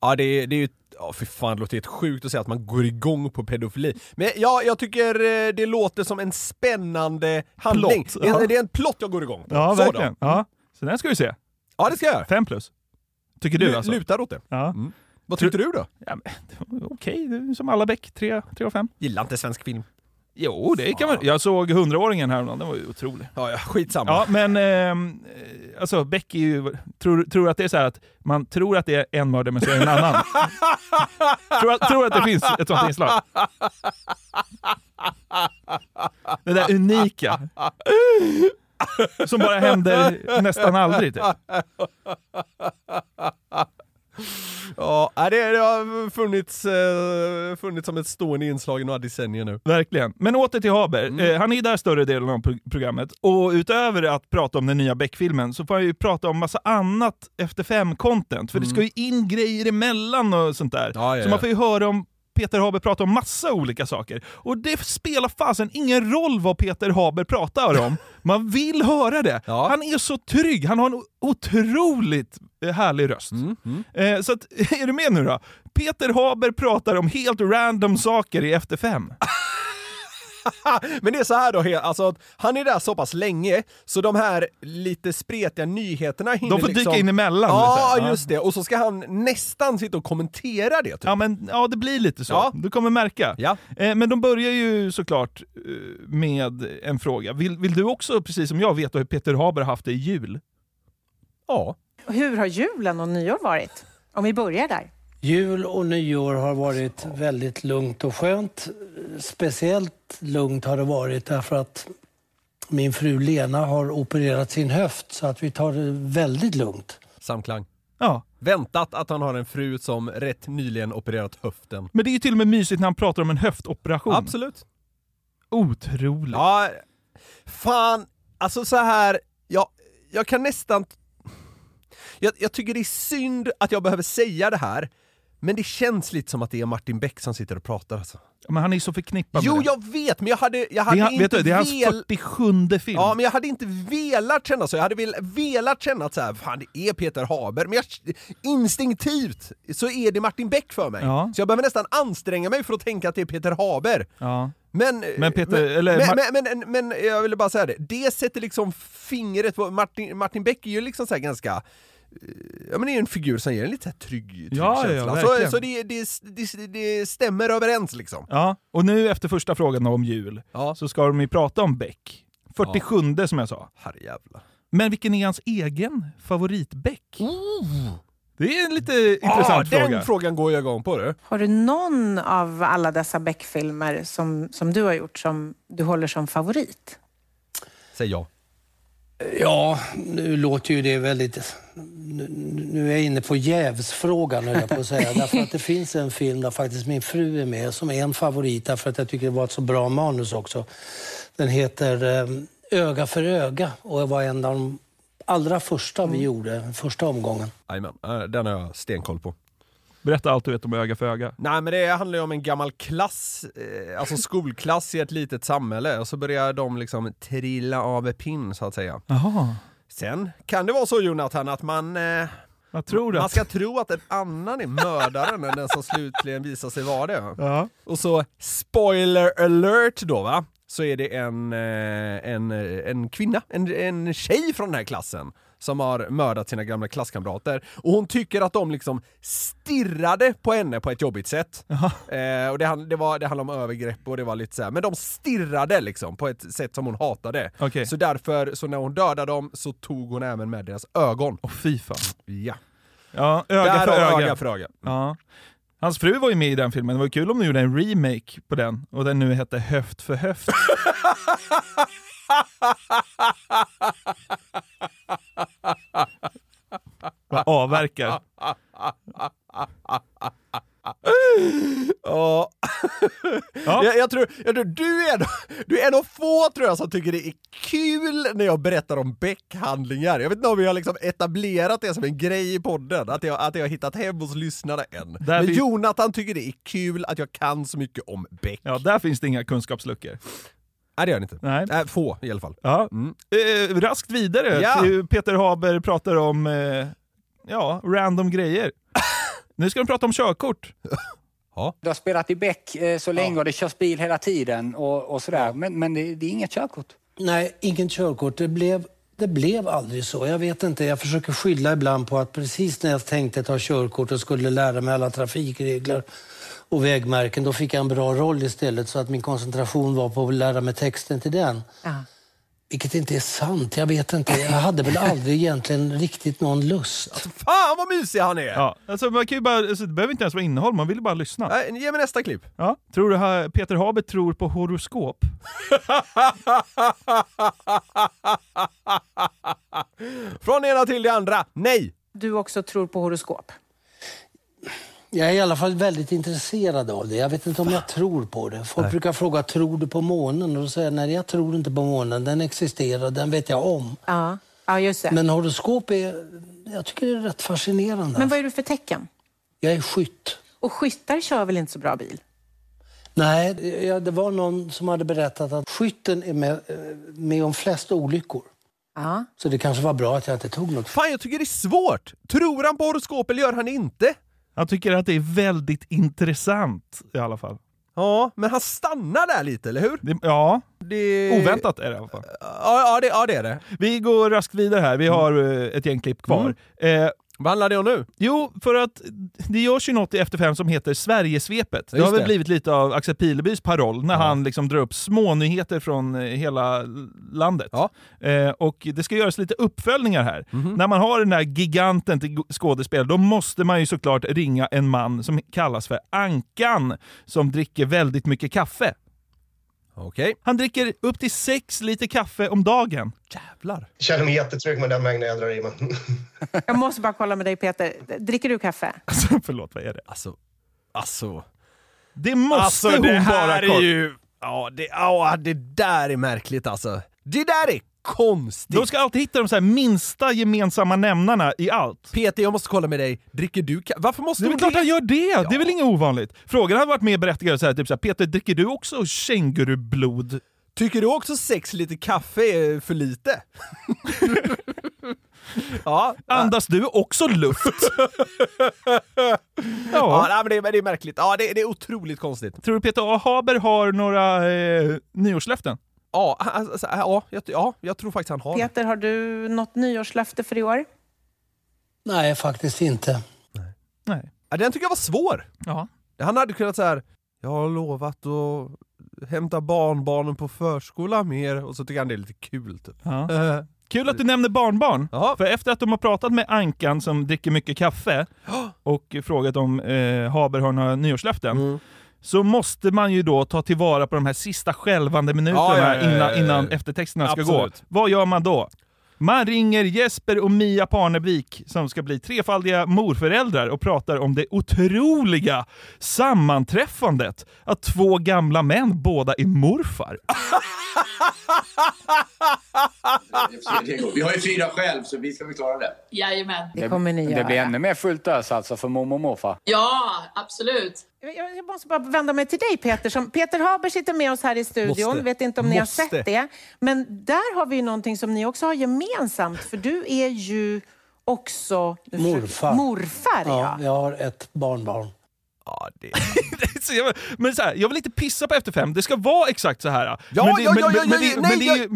Ja, det är, det är ju... Ja, för fan, det låter helt sjukt att säga att man går igång på pedofili. Men ja, jag tycker eh, det låter som en spännande handling. Är- ja. Det är en plott jag går igång på. Ja, Så verkligen. Då. Ja. Så den ska vi se. Ja, det ska jag göra. Fem plus. Tycker du Lu- alltså? Lutar åt det. Ja. Vad tyckte du då? Ja, Okej, det är som alla Beck. Tre, tre och fem. Gillar inte svensk film. Jo, det kan man. Jag såg hundraåringen häromdagen, den var ju otrolig. Ja, ja skitsamma. Ja, men ehm, eh, alltså Beck är ju... Tror, tror att det är så här att man tror att det är en mördare men så är det en annan? <laughs> tror, att- tror att det finns ett sånt inslag? Det där unika. Som bara händer nästan aldrig. Typ. Ja, det, det har funnits, eh, funnits som ett stående inslag i några decennier nu. Verkligen. Men åter till Haber. Eh, han är ju där större delen av pro- programmet. Och utöver att prata om den nya Beck-filmen så får han ju prata om massa annat efter fem-content. För det ska ju in grejer emellan och sånt där. Ja, ja, så man ja. får ju höra om Peter Haber prata om massa olika saker. Och det spelar fasen ingen roll vad Peter Haber pratar om. <laughs> Man vill höra det. Han är så trygg, han har en otroligt eh, härlig röst. Eh, så att, <laughs> är du med nu då? Peter Haber pratar om helt random saker i Efter fem. <laughs> <laughs> Men det är så här då, alltså, han är där så pass länge, så de här lite spretiga nyheterna hinner De får dyka liksom... in emellan, Ja, lite. Ja. just det. Och så ska han nästan sitta och kommentera det. Typ. Ja, men, ja, det blir lite så. Ja. Du kommer märka. Ja. Eh, men de börjar ju såklart eh, med en fråga. Vill, vill du också, precis som jag, veta hur Peter Haber haft det i jul? Ja. Hur har julen och nyår varit? Om vi börjar där. Jul och nyår har varit väldigt lugnt och skönt. Speciellt lugnt har det varit därför att min fru Lena har opererat sin höft så att vi tar det väldigt lugnt. Samklang. Ja. Väntat att han har en fru som rätt nyligen opererat höften. Men det är ju till och med mysigt när han pratar om en höftoperation. Absolut. Otroligt. Ja, fan, alltså så här, jag, jag kan nästan... Jag, jag tycker det är synd att jag behöver säga det här, men det känns lite som att det är Martin Beck som sitter och pratar alltså. Men han är så förknippad Jo, med det. jag vet, men jag hade, jag det hade är, han- inte vet du, det är hans vel- 47 film. Ja, men jag hade inte velat känna så. Jag hade väl, velat känna att så här, fan det är Peter Haber, men jag, instinktivt så är det Martin Beck för mig. Ja. Så jag behöver nästan anstränga mig för att tänka att det är Peter Haber. Ja. Men, Men Peter- men, eller men, men, men, men jag ville bara säga det, det sätter liksom fingret på, Martin, Martin Beck är ju liksom så här ganska eh, Ja men det är en figur som ger en lite trygg, trygg Ja, ja, känsla. verkligen. så så det, det, det, det stämmer överens liksom. Ja, och nu efter första frågan om jul så ska de ju prata om Beck. 47 som jag sa. Herrejävlar. Men vilken är hans egen favoritbeck? Det är en lite intressant den fråga. frågan går jag igång på du. Har du någon av alla dessa Beck-filmer som, som du har gjort som du håller som favorit? Säg ja. Ja, nu låter ju det väldigt... Nu, nu är jag inne på jävsfrågan höll jag på att säga. <laughs> därför att det finns en film där faktiskt min fru är med som är en favorit därför att jag tycker det var ett så bra manus också. Den heter eh, Öga för öga och det var en av de allra första vi gjorde, första omgången. Jajamän, äh, den har jag stenkoll på. Berätta allt du vet om öga för öga. Nej men det handlar ju om en gammal klass, eh, alltså skolklass i ett litet samhälle och så börjar de liksom trilla av pinn så att säga. Jaha. Sen kan det vara så Jonathan att man... Eh, Jag tror man att... ska tro att en annan är mördaren än den som slutligen visar sig vara det. Ja. Och så, spoiler alert då va, så är det en, eh, en, eh, en kvinna, en, en tjej från den här klassen som har mördat sina gamla klasskamrater. Och hon tycker att de liksom stirrade på henne på ett jobbigt sätt. Eh, och det, det, var, det handlade om övergrepp och det var lite så här, men de stirrade liksom på ett sätt som hon hatade. Okej. Så därför, så när hon dödade dem så tog hon även med deras ögon. Åh fy fan. Ja. Ja, öga Där för öga. öga för öga. Ja. Hans fru var ju med i den filmen, det var kul om de gjorde en remake på den och den nu hette Höft för höft. <laughs> Bara <laughs> avverkar. <laughs> Ja. Jag, jag, tror, jag tror du är, du är en av få tror jag som tycker det är kul när jag berättar om Beck-handlingar. Jag vet inte om vi har liksom etablerat det som en grej i podden, att jag, att jag har hittat hem hos lyssnarna än. Men finns- Jonathan tycker det är kul att jag kan så mycket om Beck. Ja, där finns det inga kunskapsluckor. Nej det gör det inte. Nej. Äh, få i alla fall. Ja. Eh, raskt vidare Ja. Peter Haber pratar om eh, ja, random grejer. <laughs> Nu ska de prata om körkort. Du har spelat i bäck eh, så länge och det körs bil hela tiden och, och sådär. Men, men det, det är inget körkort. Nej, inget körkort. Det blev, det blev aldrig så. Jag vet inte, jag försöker skylla ibland på att precis när jag tänkte ta körkort och skulle lära mig alla trafikregler och vägmärken, då fick jag en bra roll istället så att min koncentration var på att lära mig texten till den. Vilket inte är sant. Jag vet inte. Jag hade väl aldrig egentligen riktigt någon lust. Fan vad mysig han är! Ja, alltså man kan ju bara, alltså, det behöver inte ens vara innehåll, man vill bara lyssna. Nej, ge mig nästa klipp. Ja. Tror du ha- Peter Haber tror på horoskop? <laughs> Från ena till det andra, nej! Du också tror på horoskop? Jag är i alla fall väldigt intresserad av det. Jag vet inte om jag tror på det. Folk Nej. brukar fråga, tror du på månen? Och då säger jag, nej jag tror inte på månen. Den existerar, den vet jag om. Ja, ja just det. Men horoskop är, jag tycker det är rätt fascinerande. Men vad är du för tecken? Jag är skytt. Och skyttar kör väl inte så bra bil? Nej, ja, det var någon som hade berättat att skytten är med, eh, med om flest olyckor. Ja. Så det kanske var bra att jag inte tog något. Fan jag tycker det är svårt! Tror han på horoskop eller gör han inte? Jag tycker att det är väldigt intressant i alla fall. Ja, men han stannar där lite, eller hur? Det, ja, Det... oväntat är det i alla fall. Ja, ja, det, ja det är det. Vi går raskt vidare här, vi har eh, ett gäng klipp kvar. Eh, Vad handlar det om nu? Jo, för att det görs ju något i Efter fem som heter Sverigesvepet. Det har väl det. blivit lite av Axel Pilebys paroll när han liksom drar upp smånyheter från eh, hela landet. Eh, och det ska göras lite uppföljningar här. Mhm. När man har den här giganten till skådespelare, då måste man ju såklart ringa en man som kallas för Ankan, som dricker väldigt mycket kaffe. Okej. Han dricker upp till sex liter kaffe om dagen. Jävlar. känner mig jättetrygg med den mängden jag drar i mig. <laughs> Jag måste bara kolla med dig Peter. Dricker du kaffe? Alltså, förlåt, vad är det? Alltså, alltså... Det måste alltså, hon det bara här kolla. är ju... Ja det, ja, det där är märkligt alltså. Det där är konstigt. De ska alltid hitta de så här minsta gemensamma nämnarna i allt. Peter, jag måste kolla med dig. Dricker du kaffe? Varför måste Det är väl hon klart det? han gör det! Det är väl inget ovanligt. Frågan hade varit mer berättigad så här, typ så här, Peter, dricker du också kängurublod? Tycker du också sex liter kaffe är för lite? <laughs> ja. Andas du också luft? <laughs> Ja, nej, men det, men det är märkligt. Ja, det, det är otroligt konstigt. Tror du Peter A. Haber har några eh, nyårslöften? Ja, alltså, ja, jag, ja, jag tror faktiskt han har. Peter, har du något nyårslöfte för i år? Nej, faktiskt inte. Nej. Ja, den tycker jag var svår. Ja. Han hade kunnat så här. jag har lovat att hämta barnbarnen på förskola mer, och så tycker han det är lite kul. Typ. Ja. <laughs> Eh, Kul att du nämner barnbarn. För efter att de har pratat med Ankan som dricker mycket kaffe och frågat om eh, Haber har några nyårslöften, Mm. Så måste man ju då ta tillvara på de här sista skälvande minuterna Ja, ja, ja, ja, innan, ja. innan eftertexterna ska gå. Absolut. Vad gör man då? Man ringer Jesper och Mia Parnevik som ska bli trefaldiga morföräldrar och pratar om det otroliga sammanträffandet att två gamla män båda är morfar. <laughs> Vi har ju fyra själv, så vi ska väl klara det. Jajamän. Det kommer ni Det göra. blir ännu mer fullt ös alltså för mormor och morfar. Ja, absolut. Jag måste bara vända mig till dig Peter. Som Peter Haber sitter med oss här i studion. Måste. Vet inte om ni har Måste. sett det. Men där har vi ju någonting som ni också har gemensamt. För du är ju också... Morfar. Morfar, ja. Ja, jag har ett barnbarn. Ja, det... <laughs> Så jag, men så här, jag vill inte pissa på Efter fem, det ska vara exakt så här. Ja, men, det, men,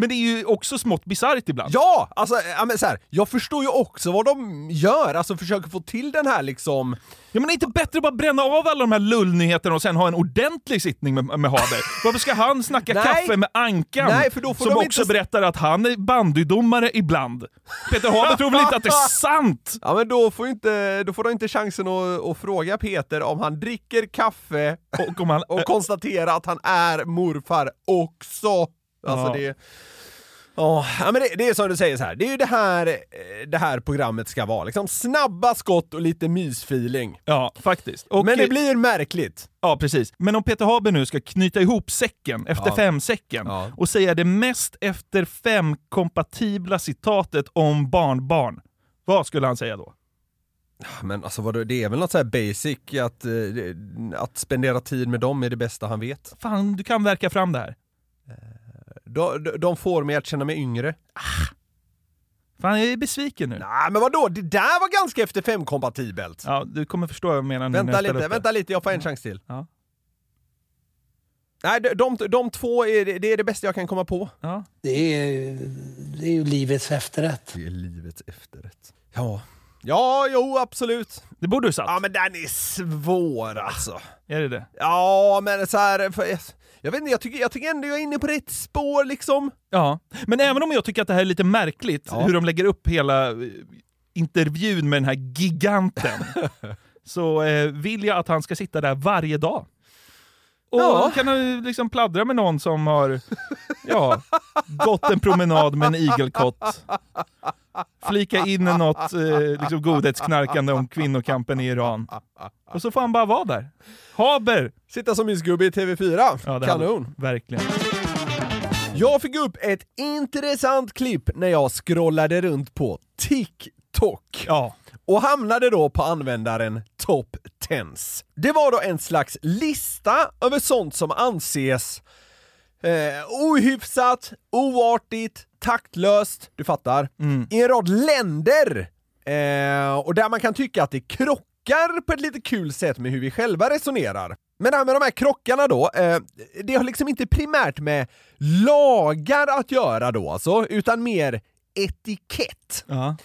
det, det är ju, det också smått bisarrt ibland. Ja, alltså, men så här, jag förstår ju också vad de gör, alltså försöker få till den här liksom... Ja, men det är inte bättre att bara bränna av alla de här lullnyheterna och sen ha en ordentlig sittning med, med Haber? Varför ska han snacka Nej. kaffe med Ankan? Nej, för då får som de också inte- berättar att han är bandydomare ibland. Peter Haber tror väl inte att det är sant? Ja men då får, inte, då får de inte chansen att, att fråga Peter om han dricker kaffe <laughs> och, om han, och konstatera att han är morfar också. Alltså Ja. det... Ja, ja, men det, det är som du säger så här. det är ju det här eh, det här programmet ska vara. Liksom snabba skott och lite mysfeeling. Ja, faktiskt. Och- men det blir märkligt. Ja, precis. Men om Peter Haber nu ska knyta ihop säcken, efter Ja. fem-säcken, och säga det mest efter fem-kompatibla citatet om barnbarn, vad skulle han säga då? Men alltså vadå, det är väl något så här basic att, eh, att spendera tid med dem är det bästa han vet. Fan, du kan verka fram det här. De, de- de får mig att känna mig yngre. Fan, jag är besviken nu. Nej, men vadå? Det där var ganska efter fem-kompatibelt. Ja, du kommer förstå vad jag menar nu när Vänta lite, vänta lite, jag får en chans till. Ja. Nej, de, de, de två är, det är det bästa jag kan komma på. Ja. Det är, det är ju livets efterrätt. Det är livets efterrätt. Ja. Ja, jo, absolut. Det borde du satt. Ja, men den är svår alltså. Är det det? Ja, men så här, för, jag, vet inte, jag tycker, jag tycker ändå jag är inne på rätt spår liksom. Ja, men även om jag tycker att det här är lite märkligt, Ja. hur de lägger upp hela eh, intervjun med den här giganten, <laughs> så eh, vill jag att han ska sitta där varje dag. Och Ja. kan han liksom pladdra med någon som har ja, gått en promenad med en igelkott. Flika in något eh, liksom godhetsknarkande om kvinnokampen i Iran. Och så får han bara vara där. Haber! Sitta som mysgubbe i TV4. Ja, Kanon. Verkligen. Jag fick upp ett intressant klipp när jag scrollade runt på TikTok. Ja. Och hamnade då på användaren Top 10s. Det var då en slags lista över sånt som anses eh, ohyfsat, oartigt, taktlöst, du fattar, i en rad länder. Eh, och där man kan tycka att det krockar på ett lite kul sätt med hur vi själva resonerar. Men det här med de här krockarna då, eh, det har liksom inte primärt med lagar att göra då alltså, utan mer etikett. Ja.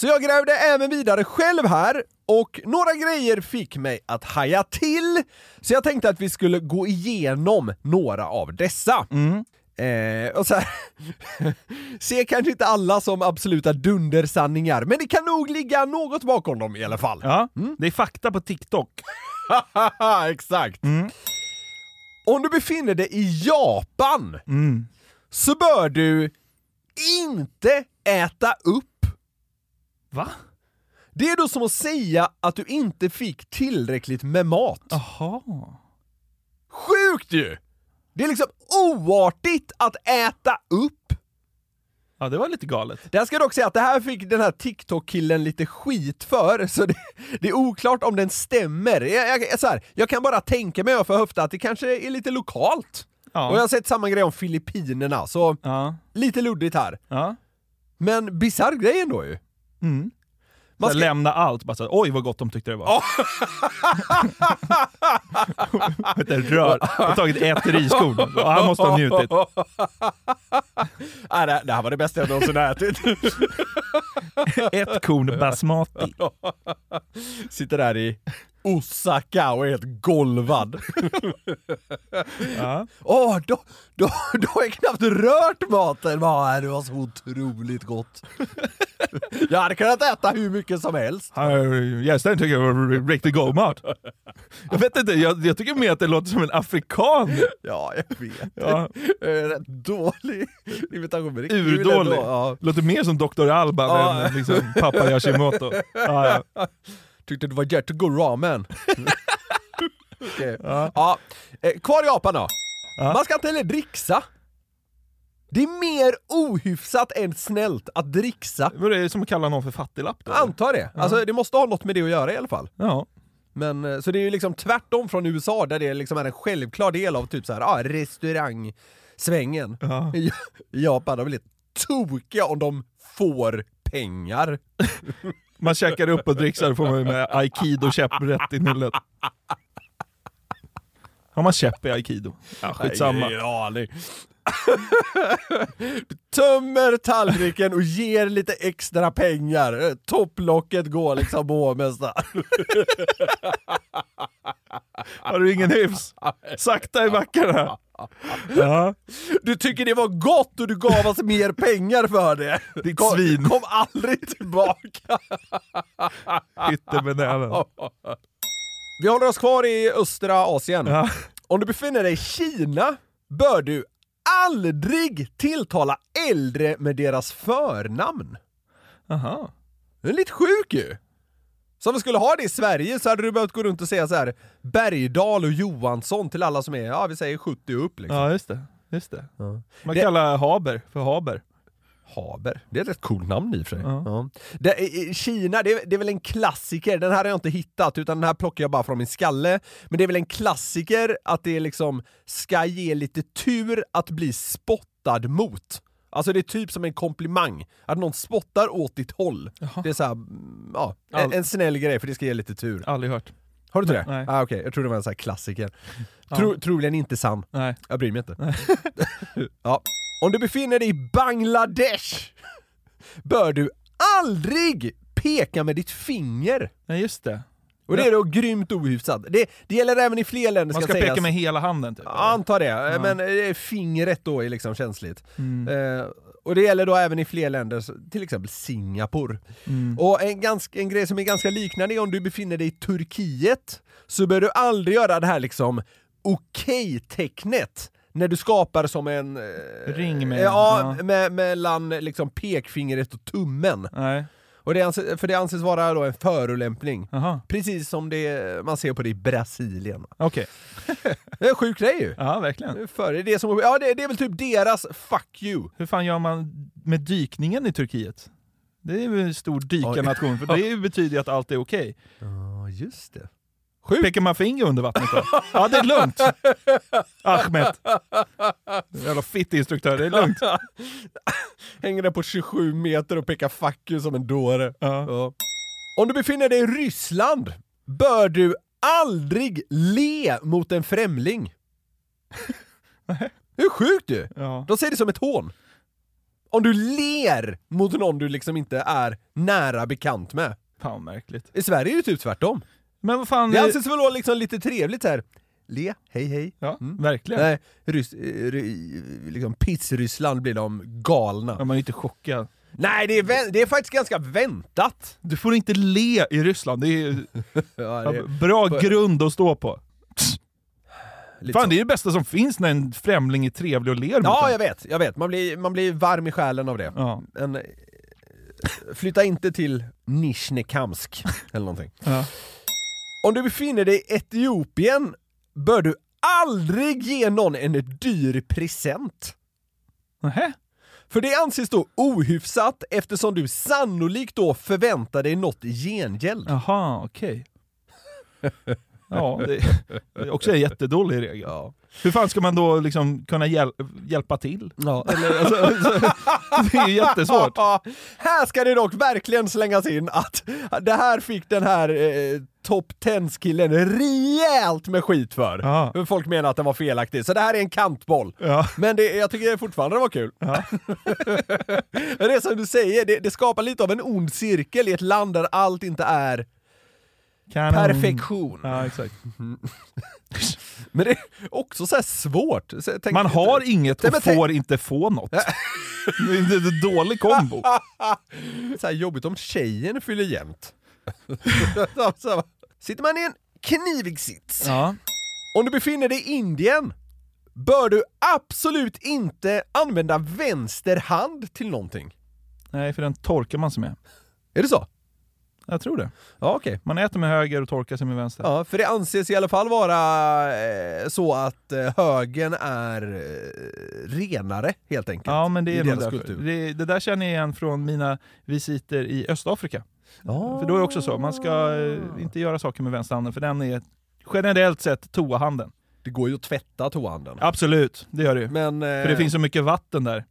Så jag grävde även vidare själv här och några grejer fick mig att haja till. Så jag tänkte att vi skulle gå igenom några av dessa. Eh, och så här, <laughs> ser kanske inte alla som absoluta dundersanningar, men det kan nog ligga något bakom dem i alla fall. Ja, det är fakta på TikTok. <laughs> Exakt. Om du befinner dig i Japan så bör du inte äta upp. Va? Det är då som att säga att du inte fick tillräckligt med mat. Jaha. Sjukt ju! Det är liksom oartigt att äta upp. Ja, det var lite galet. Där ska jag dock säga att det här fick den här TikTok-killen lite skit för, <laughs> så det, det är oklart om den stämmer. Jag, jag, så här, jag kan bara tänka mig för höfta att det kanske är lite lokalt. Ja. Och jag har sett samma grej om Filippinerna, så Ja. lite luddigt här. Ja. Men bisarr grej ändå ju. Mm. Man ska- Lämna allt, bara så, här, oj vad gott de tyckte det var. <laughs> Vet du, Rör. Har tagit ett riskorn och han måste ha njutit. <laughs> Det här var det bästa jag någonsin ätit. <laughs> Ett korn basmati. Sitter där i Osaka och är helt golvad. <laughs> Ja. Åh, då, då, då har jag knappt rört maten. Bara, det var så otroligt gott. Jag hade kunnat äta hur mycket som helst. Gästen tycker det var riktigt god mat. Jag vet inte, jag, jag tycker mer att det låter som en afrikan. Ja, jag vet. Ja. Jag är rätt dålig imitation. Urdålig. Ja. Låter mer som Dr. Alban än liksom pappa Yashimoto. Ja, ja. Tyckte det var jättegod ramen. <laughs> Okej. ja. Eh, Kvar i Japan då. Man ska inte heller dricksa. Det är mer ohyfsat än snällt att dricksa. Är det som att kalla någon för fattiglapp då? Antar det. Alltså, det måste ha något med det att göra i alla fall. Ja. Men, eh, så det är ju liksom tvärtom från USA där det liksom är en självklar del av typ så här, ah, restaurangsvängen. Ja. I Japan, de är lite tokiga om de får pengar. <laughs> Man käkar upp och dricksar får man med aikido-käpp rätt i nyllet. Har man käpp i aikido? Ja, skitsamma. Ingen aning. Du tömmer tallriken och ger lite extra pengar. Eh, Topplocket går liksom på nästan. Har du ingen hyfs? Sakta i backarna. Ja. <laughs> Du tycker det var gott och du gav oss mer pengar för det. Ditt kom, svin. kom aldrig tillbaka. Hytte med näven. Vi håller oss kvar i östra Asien. Ja. Om du befinner dig i Kina bör du aldrig tilltala äldre med deras förnamn. Aha. Det är lite sjuk ju! Så om vi skulle ha det i Sverige så hade du behövt gå runt och säga så här Bergdal och Johansson till alla som är, ja vi säger 70 upp liksom. Ja, just det. Just det. Ja. Man Det- kallar Haber för Haber. Haber. Det är ett rätt coolt namn i och för sig. Ja. Ja. Det, Kina, det är, det är väl en klassiker, den här har jag inte hittat utan den här plockar jag bara från min skalle. Men det är väl en klassiker att det liksom ska ge lite tur att bli spottad mot. Alltså det är typ som en komplimang. Att någon spottar åt ditt håll. Det är så här, mm, ja, en, en snäll grej för det ska ge lite tur. Aldrig hört. Har du inte det? Nej. Ah, Okej, jag tror det var en sån här klassiker. Tro, troligen inte sann. Nej. Jag bryr mig inte. <laughs> ja. Om du befinner dig i Bangladesh bör du aldrig peka med ditt finger. Nej, just det. Och det är då grymt ohyfsat. Det, det gäller även i fler länder Man ska, ska peka med hela handen typ? Ja, antar det. Ja. Men fingret då är liksom känsligt. Mm. Eh, och det gäller då även i fler länder, till exempel Singapore. Mm. Och en, ganska, en grej som är ganska liknande är om du befinner dig i Turkiet, så bör du aldrig göra det här liksom okej-tecknet. När du skapar som en... eh, Ring med- Ja, ja. Med, mellan liksom pekfingret och tummen. Nej. Och det anses, för det anses vara då en förolämpning. Aha. Precis som det man ser på det i Brasilien. Okej. <laughs> Det är en sjuk grej ju. Ja, verkligen. För det, är som, ja, det, det är väl typ deras 'fuck you' Hur fan gör man med dykningen i Turkiet? Det är väl en stor dykarnation, för det <laughs> betyder ju att allt är okej. Ja, just det. Pekar man finger under vattnet då? Ja, det är lugnt. Ahmed. Jävla fittinstruktör, det är lugnt. <laughs> Hänger där på 27 meter och pekar 'fuck you' som en dåre. Ja. Ja. Om du befinner dig i Ryssland bör du aldrig le mot en främling. <laughs> Hur sjukt du? Ja. De ser det som ett hån. Om du ler mot någon du liksom inte är nära bekant med. Fan märkligt. I Sverige är det typ tvärtom. Men vad fan... Det anses väl vara liksom lite trevligt här. Le, hej hej. Ja, Mm. verkligen. Nej, Rys, eh, liksom Piss-Ryssland blir de galna. Ja, man är inte chockad. Nej, det är, det är faktiskt ganska väntat. Du får inte le i Ryssland, det är <laughs> Ja, det, bra grund att stå på. lite Fan, så. det är det bästa som finns när en främling är trevlig och ler mot Ja, en. jag vet. Jag vet. Man blir, man blir varm i själen av det. Ja. En, eh, flytta inte till Nizhnekamsk eller någonting. Ja. Om du befinner dig i Etiopien bör du aldrig ge någon en dyr present. Nähä? För det anses då ohyfsat eftersom du sannolikt då förväntar dig något i gengäld. Jaha, okej. Ja, det det är också en jättedålig regel. Ja. Hur fan ska man då liksom kunna hjäl hjälpa till? Ja. Eller, alltså, alltså, <laughs> det är ju jättesvårt. <laughs> här ska det dock verkligen slängas in att det här fick den här eh, top 10-killen rejält med skit för. Ja. Folk menar att den var felaktig, så det här är en kantboll. Ja. Men det, jag tycker fortfarande det var kul. Ja. <laughs> det är som du säger, det, det skapar lite av en ond cirkel i ett land där allt inte är Kanon. perfektion. Ja, exakt. <laughs> Men det är också så svårt. Så tänker- Man har inget och tänk- får inte få något. <laughs> Det är en dålig kombo. <laughs> så här jobbigt om tjejen fyller jämnt. sitter man i en knivig sits. Ja. Om du befinner dig i Indien bör du absolut inte använda vänster hand till någonting. Nej, för den torkar man sig med. Är det så? Jag tror det. Ja, okej. Man äter med höger och torkar sig med vänster. Ja, för det anses i alla fall vara eh, så att eh, högen är eh, renare helt enkelt. Ja, men det är nog därför. Det, det där känner jag igen från mina visiter i Östafrika. För då är det också så, man ska eh, inte göra saker med vänsterhanden för den är generellt sett toahanden. Det går ju att tvätta toahanden. Absolut, det gör det ju. Men, För det finns så mycket vatten där.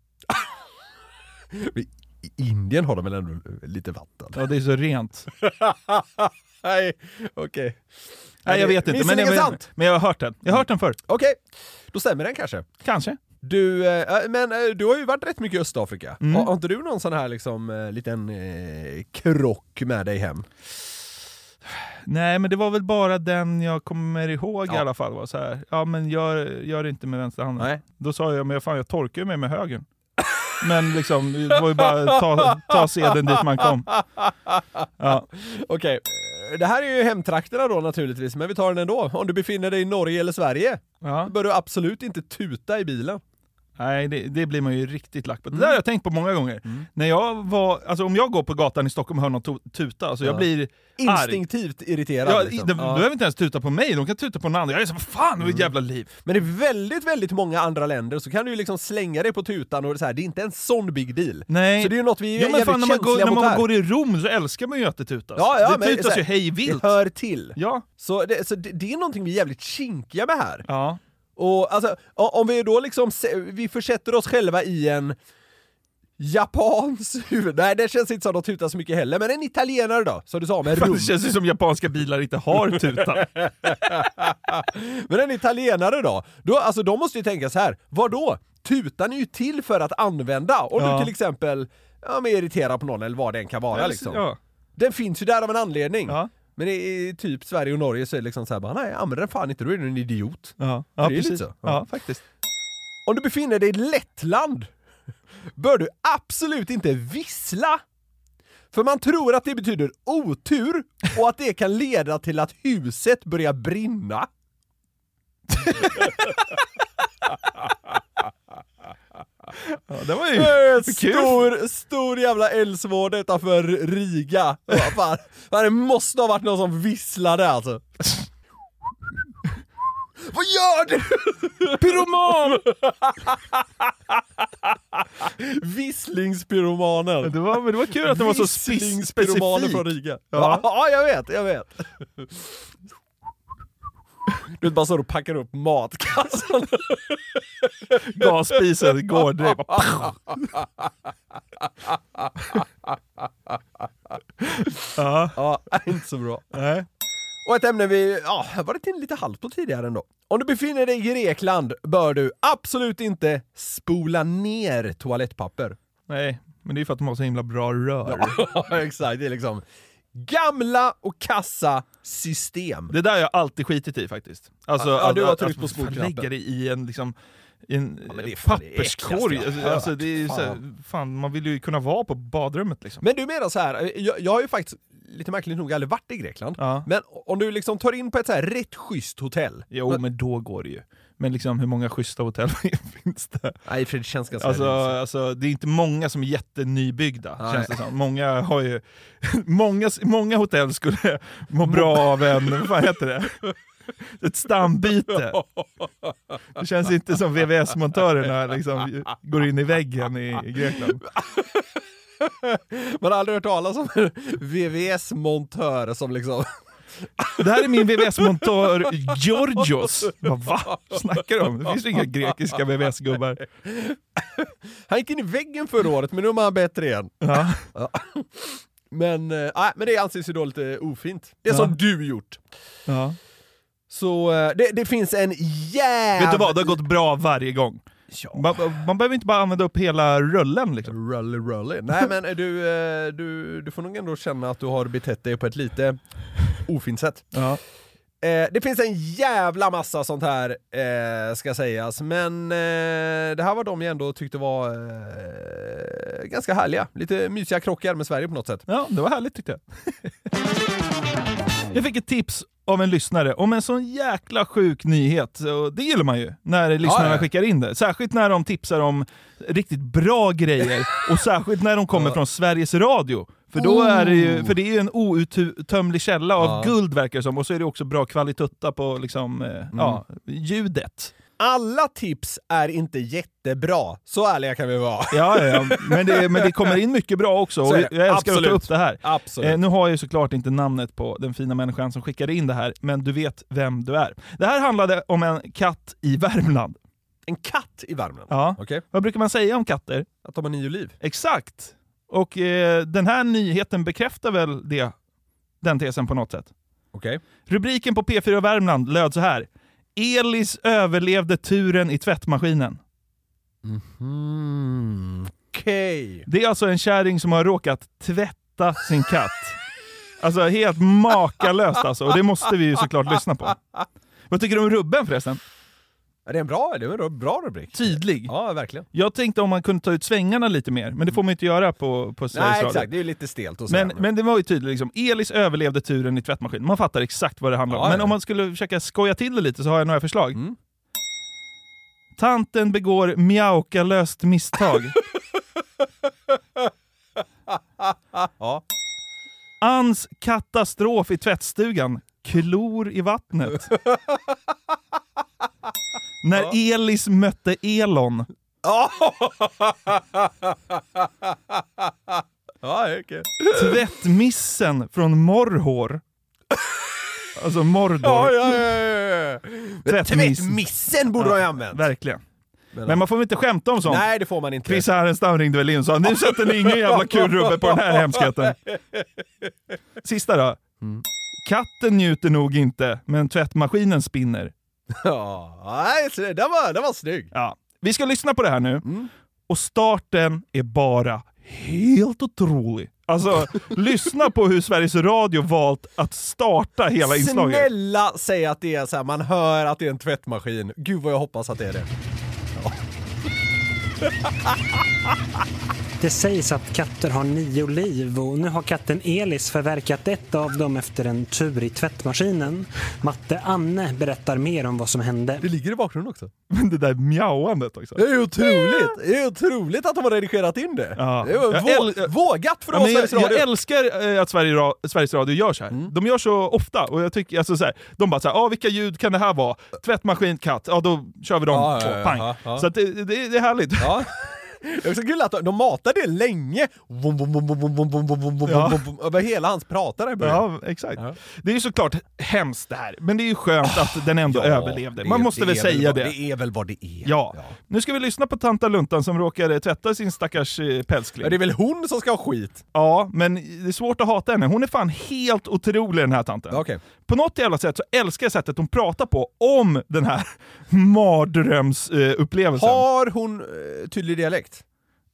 <laughs> I Indien har de väl ändå lite vatten? Ja, det är så rent. <laughs> Nej, okej. Nej, jag vet inte. Men, Men, men, jag, men jag har hört den. Jag har hört den förr. Okej, då stämmer den kanske. Kanske. Du, eh, men eh, du har ju varit rätt mycket i Östafrika. Mm. Har, har inte du någon sån här liksom eh, liten eh, krock med dig hem? Nej, men det var väl bara den jag kommer ihåg i Ja. alla fall. Var så här, ja men gör, gör det inte med vänsterhanden. Nej. Då sa jag, men fan jag torkar ju mig med högern. Men liksom, det var ju bara ta, ta seden dit man kom. Ja. Okej, det här är ju hemtrakterna då naturligtvis, men vi tar den ändå. Om du befinner dig i Norge eller Sverige, Ja. bör du absolut inte tuta i bilen. Nej, det, det blir man ju riktigt lack på. Det där har jag tänkt på många gånger. När jag var, alltså om jag går på gatan i Stockholm och hör någon to- tuta, alltså jag Ja. blir arg. Instinktivt irriterad. Ja, liksom. de, Ja. de behöver inte ens tuta på mig, de kan tuta på någon annan. Jag är så, vad fan, vad ett jävla liv. Men i väldigt, väldigt många andra länder så kan du ju liksom slänga dig på tutan och det är, så här, det är inte en sån big deal. Nej. Så det är ju något vi är Ja, men fan, när man, går, när man här. går i Rom så älskar man ju att det tutas. Ja, ja, det men tutas här, ju hej vilt. Det hör till. Ja. Så, det, så det, det är någonting vi är jävligt kinkiga med här. Ja. Och alltså, om vi då liksom, vi försätter oss själva i en Japans <laughs> huvud... Nej, det känns inte som de tutar så mycket heller. Men en italienare då, som du sa, med rum. det känns ju som japanska bilar inte har tuta. <laughs> Men en italienare då? då? Alltså de måste ju tänka så här. vad då? Tutan är ju till för att använda. Om Ja. du till exempel ja, men är irriterad på någon eller vad det än kan vara Ja, liksom. ja. Den finns ju där av en anledning. Men i, typ Sverige och Norge så är det liksom så här, bara, nej använd den fan inte, då är du en idiot. Ja, ja det är lite precis. så. Ja. faktiskt. Om du befinner dig i Lettland <laughs> bör du absolut inte vissla. För man tror att det betyder otur och att det kan leda till att huset börjar brinna. <laughs> Ja, det var ju kul. Stor, stor jävla eldsvåda utanför Riga. Fan, det måste ha varit någon som visslade alltså. Vad gör du? Pyroman! Visslingspyromanen. Det var, men det var kul att det var så specifikt. från Riga. Ja. ja, jag vet, jag vet. Du vet, bara står och packar upp matkassan. <laughs> Gasspisen går direkt. Ja. Ja, inte så bra. Nej. Och ett ämne vi ja, varit inne lite halvt på tidigare ändå. Om du befinner dig i Grekland bör du absolut inte spola ner toalettpapper. Nej, men det är för att de har så himla bra rör. <laughs> Ja, exakt. Det är liksom gamla och kassa system. Det där har jag alltid skitit i faktiskt. Alltså, Ja, du har att- tryckt att på fan spolknappen. lägga det i en liksom i en men det fan det papperskorg. har Alltså, det är ju så här, Fan. fan, man vill ju kunna vara på badrummet liksom. Men du menar så här, jag, jag har ju faktiskt lite märkligt nog aldrig varit i Grekland. Ja. Men om du liksom tar in på ett så här rätt schysst hotell. Jo, men då går det ju. Men liksom hur många schyssta hotell <laughs> finns det? Nej, för det känns ganska Alltså, alltså, det är inte många som är jättenybyggda, Nej. känns det som. Många har ju... <laughs> många, många hotell skulle <laughs> må bra av en, vad fan heter det? Ett stambyte. Det känns inte som VVS-montörerna liksom går in i väggen i, i Grekland. Man har aldrig hört talas om en VVS-montör som liksom... Det här är min VVS-montör Georgios. Bara, Va? Snackar du om? Det finns inga grekiska VVS-gubbar. Han gick in i väggen förra året, men nu är han bättre igen. Ja. Ja. Men, nej, men det anses ju då lite ofint. Det Ja. som du gjort. Ja. Så eh, det, det finns en jävla... Vet du vad, det har gått bra varje gång. Man, man behöver inte bara använda upp hela rullen liksom. Rully rully. Nej men du, eh, du, du får nog ändå känna att du har betett dig på ett lite ofint sätt. Ja. Eh, det finns en jävla massa sånt här, eh, ska sägas, men eh, det här var de jag ändå tyckte var eh, ganska härliga. Lite mysiga krockar med Sverige på något sätt. Ja, det var härligt tyckte jag. <laughs> Jag fick ett tips av en lyssnare om en sån jäkla sjuk nyhet. Och det gillar man ju, när lyssnarna ja. skickar in det. Särskilt när de tipsar om riktigt bra grejer, och särskilt när de kommer från Sveriges Radio. För, då är det ju, för det är ju en outtömlig källa av Ja. guld verkar det som, och så är det också bra kvalitet på liksom, eh, Mm. ja, ljudet. Alla tips är inte jättebra, så ärliga kan vi vara. Ja, ja, men det, men det kommer in mycket bra också Så och jag älskar att ta Absolut. upp det här. Absolut. Eh, nu har jag ju såklart inte namnet på den fina människan som skickade in det här, men du vet vem du är. Det här handlade om en katt i Värmland. En katt i Värmland? Ja. Okej. Vad brukar man säga om katter? Att de har nio liv? Exakt! Och eh, den här nyheten bekräftar väl det, den tesen på något sätt. Okej. Rubriken på P4 Värmland löd så här. Elis överlevde turen i tvättmaskinen. Mm. Okej. Det är alltså en kärring som har råkat tvätta sin katt. Alltså helt makalöst alltså, och det måste vi ju såklart lyssna på. Vad tycker du om rubben förresten? Det är en bra, det är en bra rubrik. Tydlig. Ja, verkligen. Jag tänkte om man kunde ta ut svängarna lite mer, men det får man inte göra på, på Sveriges Nej, Radio. exakt. Det är lite stelt och sådär. Men, men det var ju tydligt, liksom. Elis överlevde turen i tvättmaskinen. Man fattar exakt vad det handlar om. Ja, Men ja. om man skulle försöka skoja till det lite så har jag några förslag. Mm. Tanten begår mjaukalöst misstag. <laughs> ja. Ans katastrof i tvättstugan. Klor i vattnet. <laughs> När Elis mötte Elon. <laughs> Ja, okej. Tvättmissen från Morhår. Alltså Mordor. Ja, ja, ja, ja. Men Tvättmiss. Tvättmissen borde de ju använt. Verkligen. Men man får väl inte skämta om sånt? Nej, det får man inte. Chris Härenstam ringde väl in och sa nu sätter ni ingen jävla kul rubbe på den här hemskheten. Sista då. Mm. Katten njuter nog inte, men tvättmaskinen spinner. <laughs> Ja, nej, den var, den var snygg. Ja. Vi ska lyssna på det här nu. Mm. Och starten är bara helt otrolig. Alltså, <laughs> lyssna på hur Sveriges Radio valt att starta hela inslaget. Snälla säg att det är så här, man hör att det är en tvättmaskin. Gud vad jag hoppas att det är det. <laughs> Det sägs att katter har nio liv och nu har katten Elis förverkat ett av dem efter en tur i tvättmaskinen. Matte Anne berättar mer om vad som hände. Det ligger i bakgrunden också. <laughs> Men det där mjauandet också. Det är otroligt! Det är otroligt att de har redigerat in det. Ja. Det var Jag vå- äl- vågat för att Ja, vara Sveriges Radio. jag älskar eh, att Sverige, Ra- Sveriges Radio gör så här. Mm. De gör så ofta och jag tycker, alltså så här, de bara så här, ah, vilka ljud kan det här vara? Tvättmaskin, katt, ja då kör vi dem två, ja, ja, pang. ja, ja. Så att det, det, det är härligt. Ja. Det är också kul att de- de matar det länge. Vom, vom, vom, vom, vom, vom, vom, vom, vom, Ja. vom, vom, Över hela hans pratare i början. Ja, exakt. Det är ju såklart hemskt det här, men det är ju skönt att den ändå Ja, överlevde. Man måste det väl säga vad- det. Det är väl vad det är. Ja. Nu ska vi lyssna på Tanta Luntan som råkade tvätta sin stackars eh, pälskling. Ja, det är väl hon som ska ha skit? Ja, men det är svårt att hata henne. Hon är fan helt otrolig den här tanten. På något jävla sätt så älskar jag sättet hon pratar på om den här <laughs> mardrömsupplevelsen. Har hon eh, tydlig dialekt?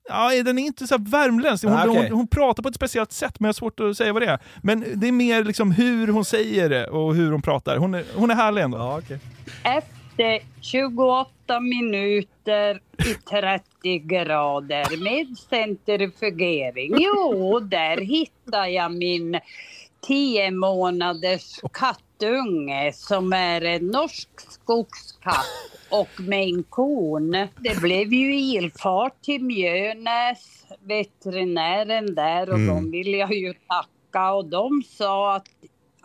Ja, den är inte så här värmländsk. Hon, Ah, okej. hon, hon pratar på ett speciellt sätt, men jag har svårt att säga vad det är. Men det är mer liksom hur hon säger det och hur hon pratar. Hon är, hon är härlig ändå. Ja, okay. Efter 28 minuter i 30 grader med centrifugering. Jo, där hittar jag min 10 månaders kattunge som är en norsk skogskatt och maine coon. Det blev ju ilfart till Mjölnäs, veterinären där och Mm. de ville jag ju tacka och de sa att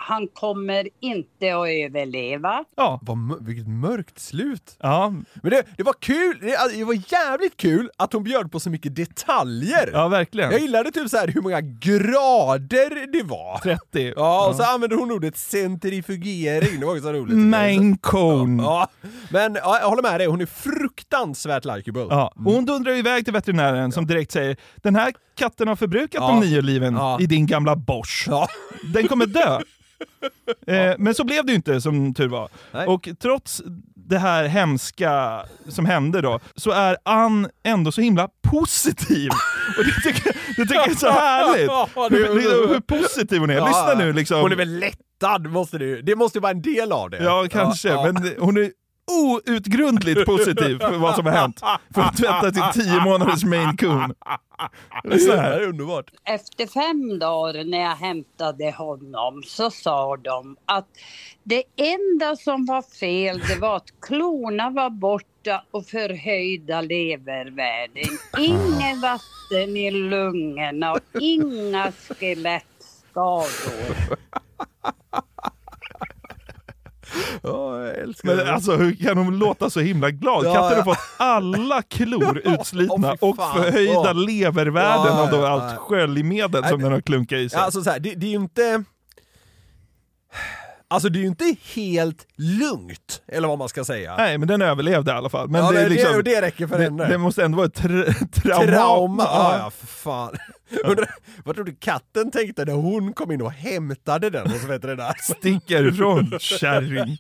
han kommer inte att överleva. Ja. Vad, vilket mörkt slut. Ja. Men det, det var kul, det, alltså, det var jävligt kul att hon bjöd på så mycket detaljer. Ja, verkligen. Jag gillade typ så här hur många grader det var. 30. Ja, och så använde hon ordet centrifugering, det var också roligt. Maine Coon. Ja, men ja, jag håller med dig, hon är fruktansvärt likeable. Ja, och hon dundrar iväg till veterinären som direkt säger den här katten har förbrukat Ja. de nio liven Ja. i din gamla Bosch. Den kommer dö. <laughs> Eh, men så blev det ju inte som tur var. Och trots det här hemska som hände då, så är Ann ändå så himla positiv. Och det tycker, det tycker jag är så härligt. <laughs> Hur, hur, hur positiv hon är. Lyssna nu liksom. Hon är väl lättad, måste det ju. Det måste ju vara en del av det. Ja, kanske. Men hon är outgrundligt positiv för vad som har hänt. För att tvätta sin tio månaders Maine Coon. Det är underbart. Efter fem dagar när jag hämtade honom så sa de att det enda som var fel det var att klorna var borta och förhöjda levervärden. Inget vatten i lungorna och inga skelettskador. Men det. alltså hur kan hon låta så himla glad? Ja, Katten har ja. fått alla klor <laughs> utslitna fy och förhöjda levervärden av då allt sköljmedel som den har klunkat i sig. Ja, Alltså så här, det, det är ju inte... Alltså det är ju inte helt lugnt, eller vad man ska säga. Nej, men den överlevde i alla fall. Men Ja, det, är det- liksom, det räcker för det, henne. Det måste ändå vara ett tra <laughs> trauma. Trauma! Ja, ja, för fan. <laughs> Undrar, vad tror du katten tänkte när hon kom in och hämtade den hos veterinären? <laughs> Stick härifrån, kärring.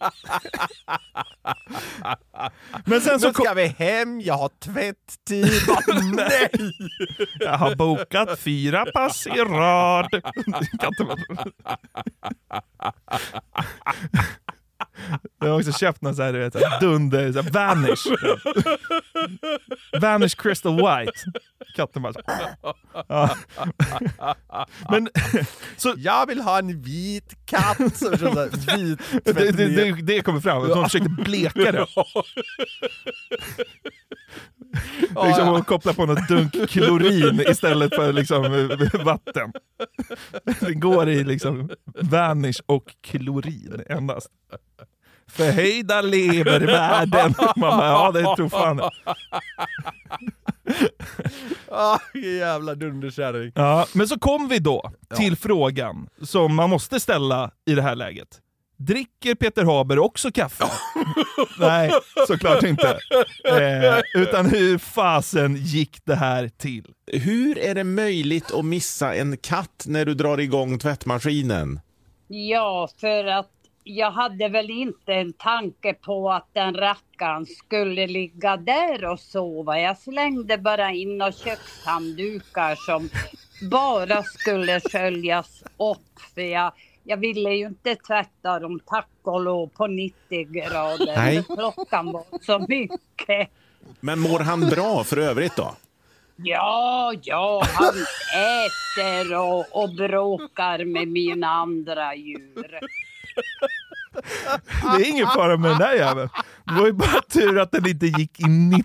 Men sen så nu ska vi hem, jag har tvätttid. <laughs> Nej! Jag har bokat fyra pass i rad. Jag har också köpt någon sån här, du vet, så här dunder, så här vanish. vanish crystal white. Katten bara så- ja. Men, så, Jag vill ha en vit katt kör så här vit det, det, det, det kommer fram, de försökte bleka det. <laughs> Liksom att koppla på något dunk klorin istället för liksom vatten. Det går i liksom vanish och klorin endast. Förhöjda levervärden. Man bara, ja det tror fan. Ah, jävla dunderkärring. Ja, men så kom vi då till frågan som man måste ställa i det här läget. Dricker Peter Haber också kaffe? <laughs> Nej, såklart inte. Eh, utan hur fasen gick det här till? Hur är det möjligt att missa en katt när du drar igång tvättmaskinen? Ja, för att jag hade väl inte en tanke på att den rackaren skulle ligga där och sova. Jag slängde bara in några kökshanddukar som bara skulle sköljas upp. För jag, jag ville ju inte tvätta dem tack och lov på 90 grader. Nej. Klockan var så mycket. Men mår han bra för övrigt då? Ja, ja, han äter och, och bråkar med mina andra djur. Det är ingen fara med den där jäveln. Det var ju bara tur att den inte gick i 90.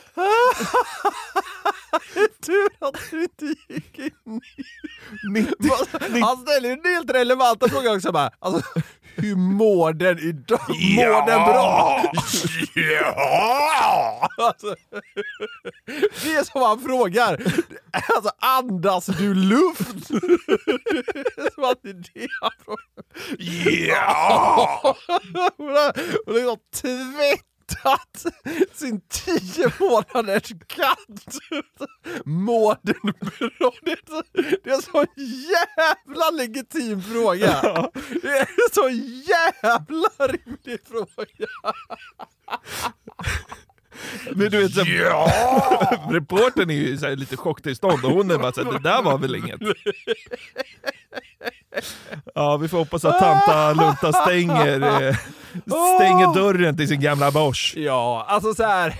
<laughs> Tur att du inte gick in i... Han ställer ju en helt relevanta frågor också bara. Alltså, hur mår den idag? Mår den bra? Ja! Alltså, det är som han frågar. Alltså, andas du luft? Som att det är det han frågar. Ja! Hon har, hon har tvättat sin tio månaders katt. Mår den bra? Det är, en så jävla legitim fråga. Det är en så jävla rimlig fråga. Men du vet, så, <laughs> reportern är ju här lite chocktillstånd och hon är bara såhär, det där var väl inget. <laughs> Ja, vi får hoppas att tanta Lunta stänger, eh, stänger dörren till sin gamla Bosch. Ja, alltså så här.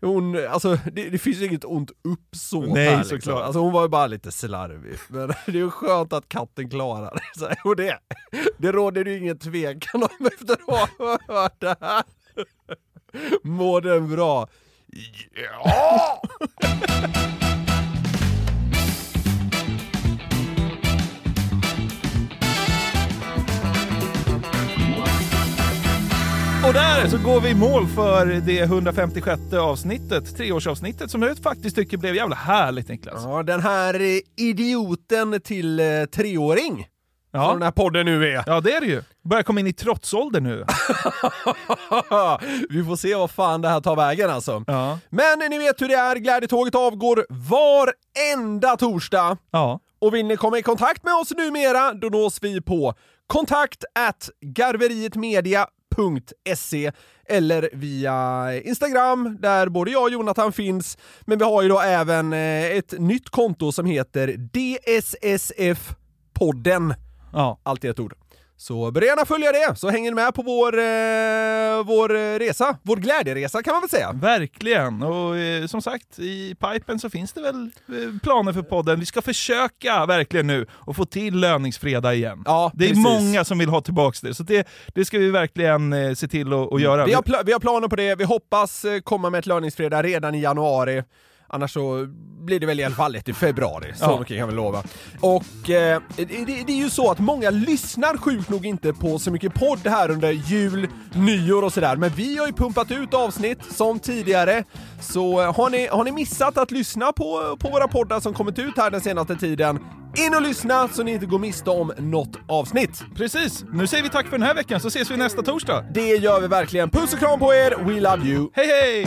Hon, alltså det, det finns inget ont uppsåt Nej, här liksom. såklart. Alltså hon var ju bara lite slarvig. Men det är ju skönt att katten klarar det. Så här, Och det, det råder ju ingen tvekan om efter att ha hört det här. Mår den bra? Ja! Och där så går vi i mål för det 156 avsnittet, treårsavsnittet, som jag faktiskt tycker blev jävla härligt Niklas. Ja, den här eh, idioten till eh, treåring. Ja. Som den här podden nu är. Ja det är det ju. Börjar komma in i trotsålder nu. <laughs> Vi får se vad fan det här tar vägen alltså. Ja. Men ni vet hur det är, Glädjetåget avgår varenda torsdag. Ja. Och vill ni komma i kontakt med oss numera, då nås vi på kontakt at garverietmedia.se eller via Instagram där både jag och Jonathan finns. Men vi har ju då även eh, ett nytt konto som heter DSSF-podden. Ja. Allt i ett ord. Så börja gärna följa det, så hänger ni med på vår, eh, vår resa. Vår glädjeresa kan man väl säga. Verkligen, och eh, som sagt i pipen så finns det väl eh, planer för podden. Vi ska försöka verkligen nu att få till löningsfredag igen. Ja, det är precis. många som vill ha tillbaka det, så det, det ska vi verkligen eh, se till att, att göra. Vi har, vi har planer på det, vi hoppas eh, komma med ett löningsfredag redan i januari. Annars så blir det väl i alla fall ett i februari, så Ja. mycket kan jag väl lova. Och eh, det, det, det är ju så att många lyssnar sjukt nog inte på så mycket podd här under jul, nyår och sådär. Men vi har ju pumpat ut avsnitt som tidigare. Så eh, har ni, har ni missat att lyssna på, på våra poddar som kommit ut här den senaste tiden, in och lyssna så ni inte går miste om något avsnitt. Precis, nu säger vi tack för den här veckan så ses vi nästa torsdag. Det gör vi verkligen. Puss och kram på er, we love you! Hej hej!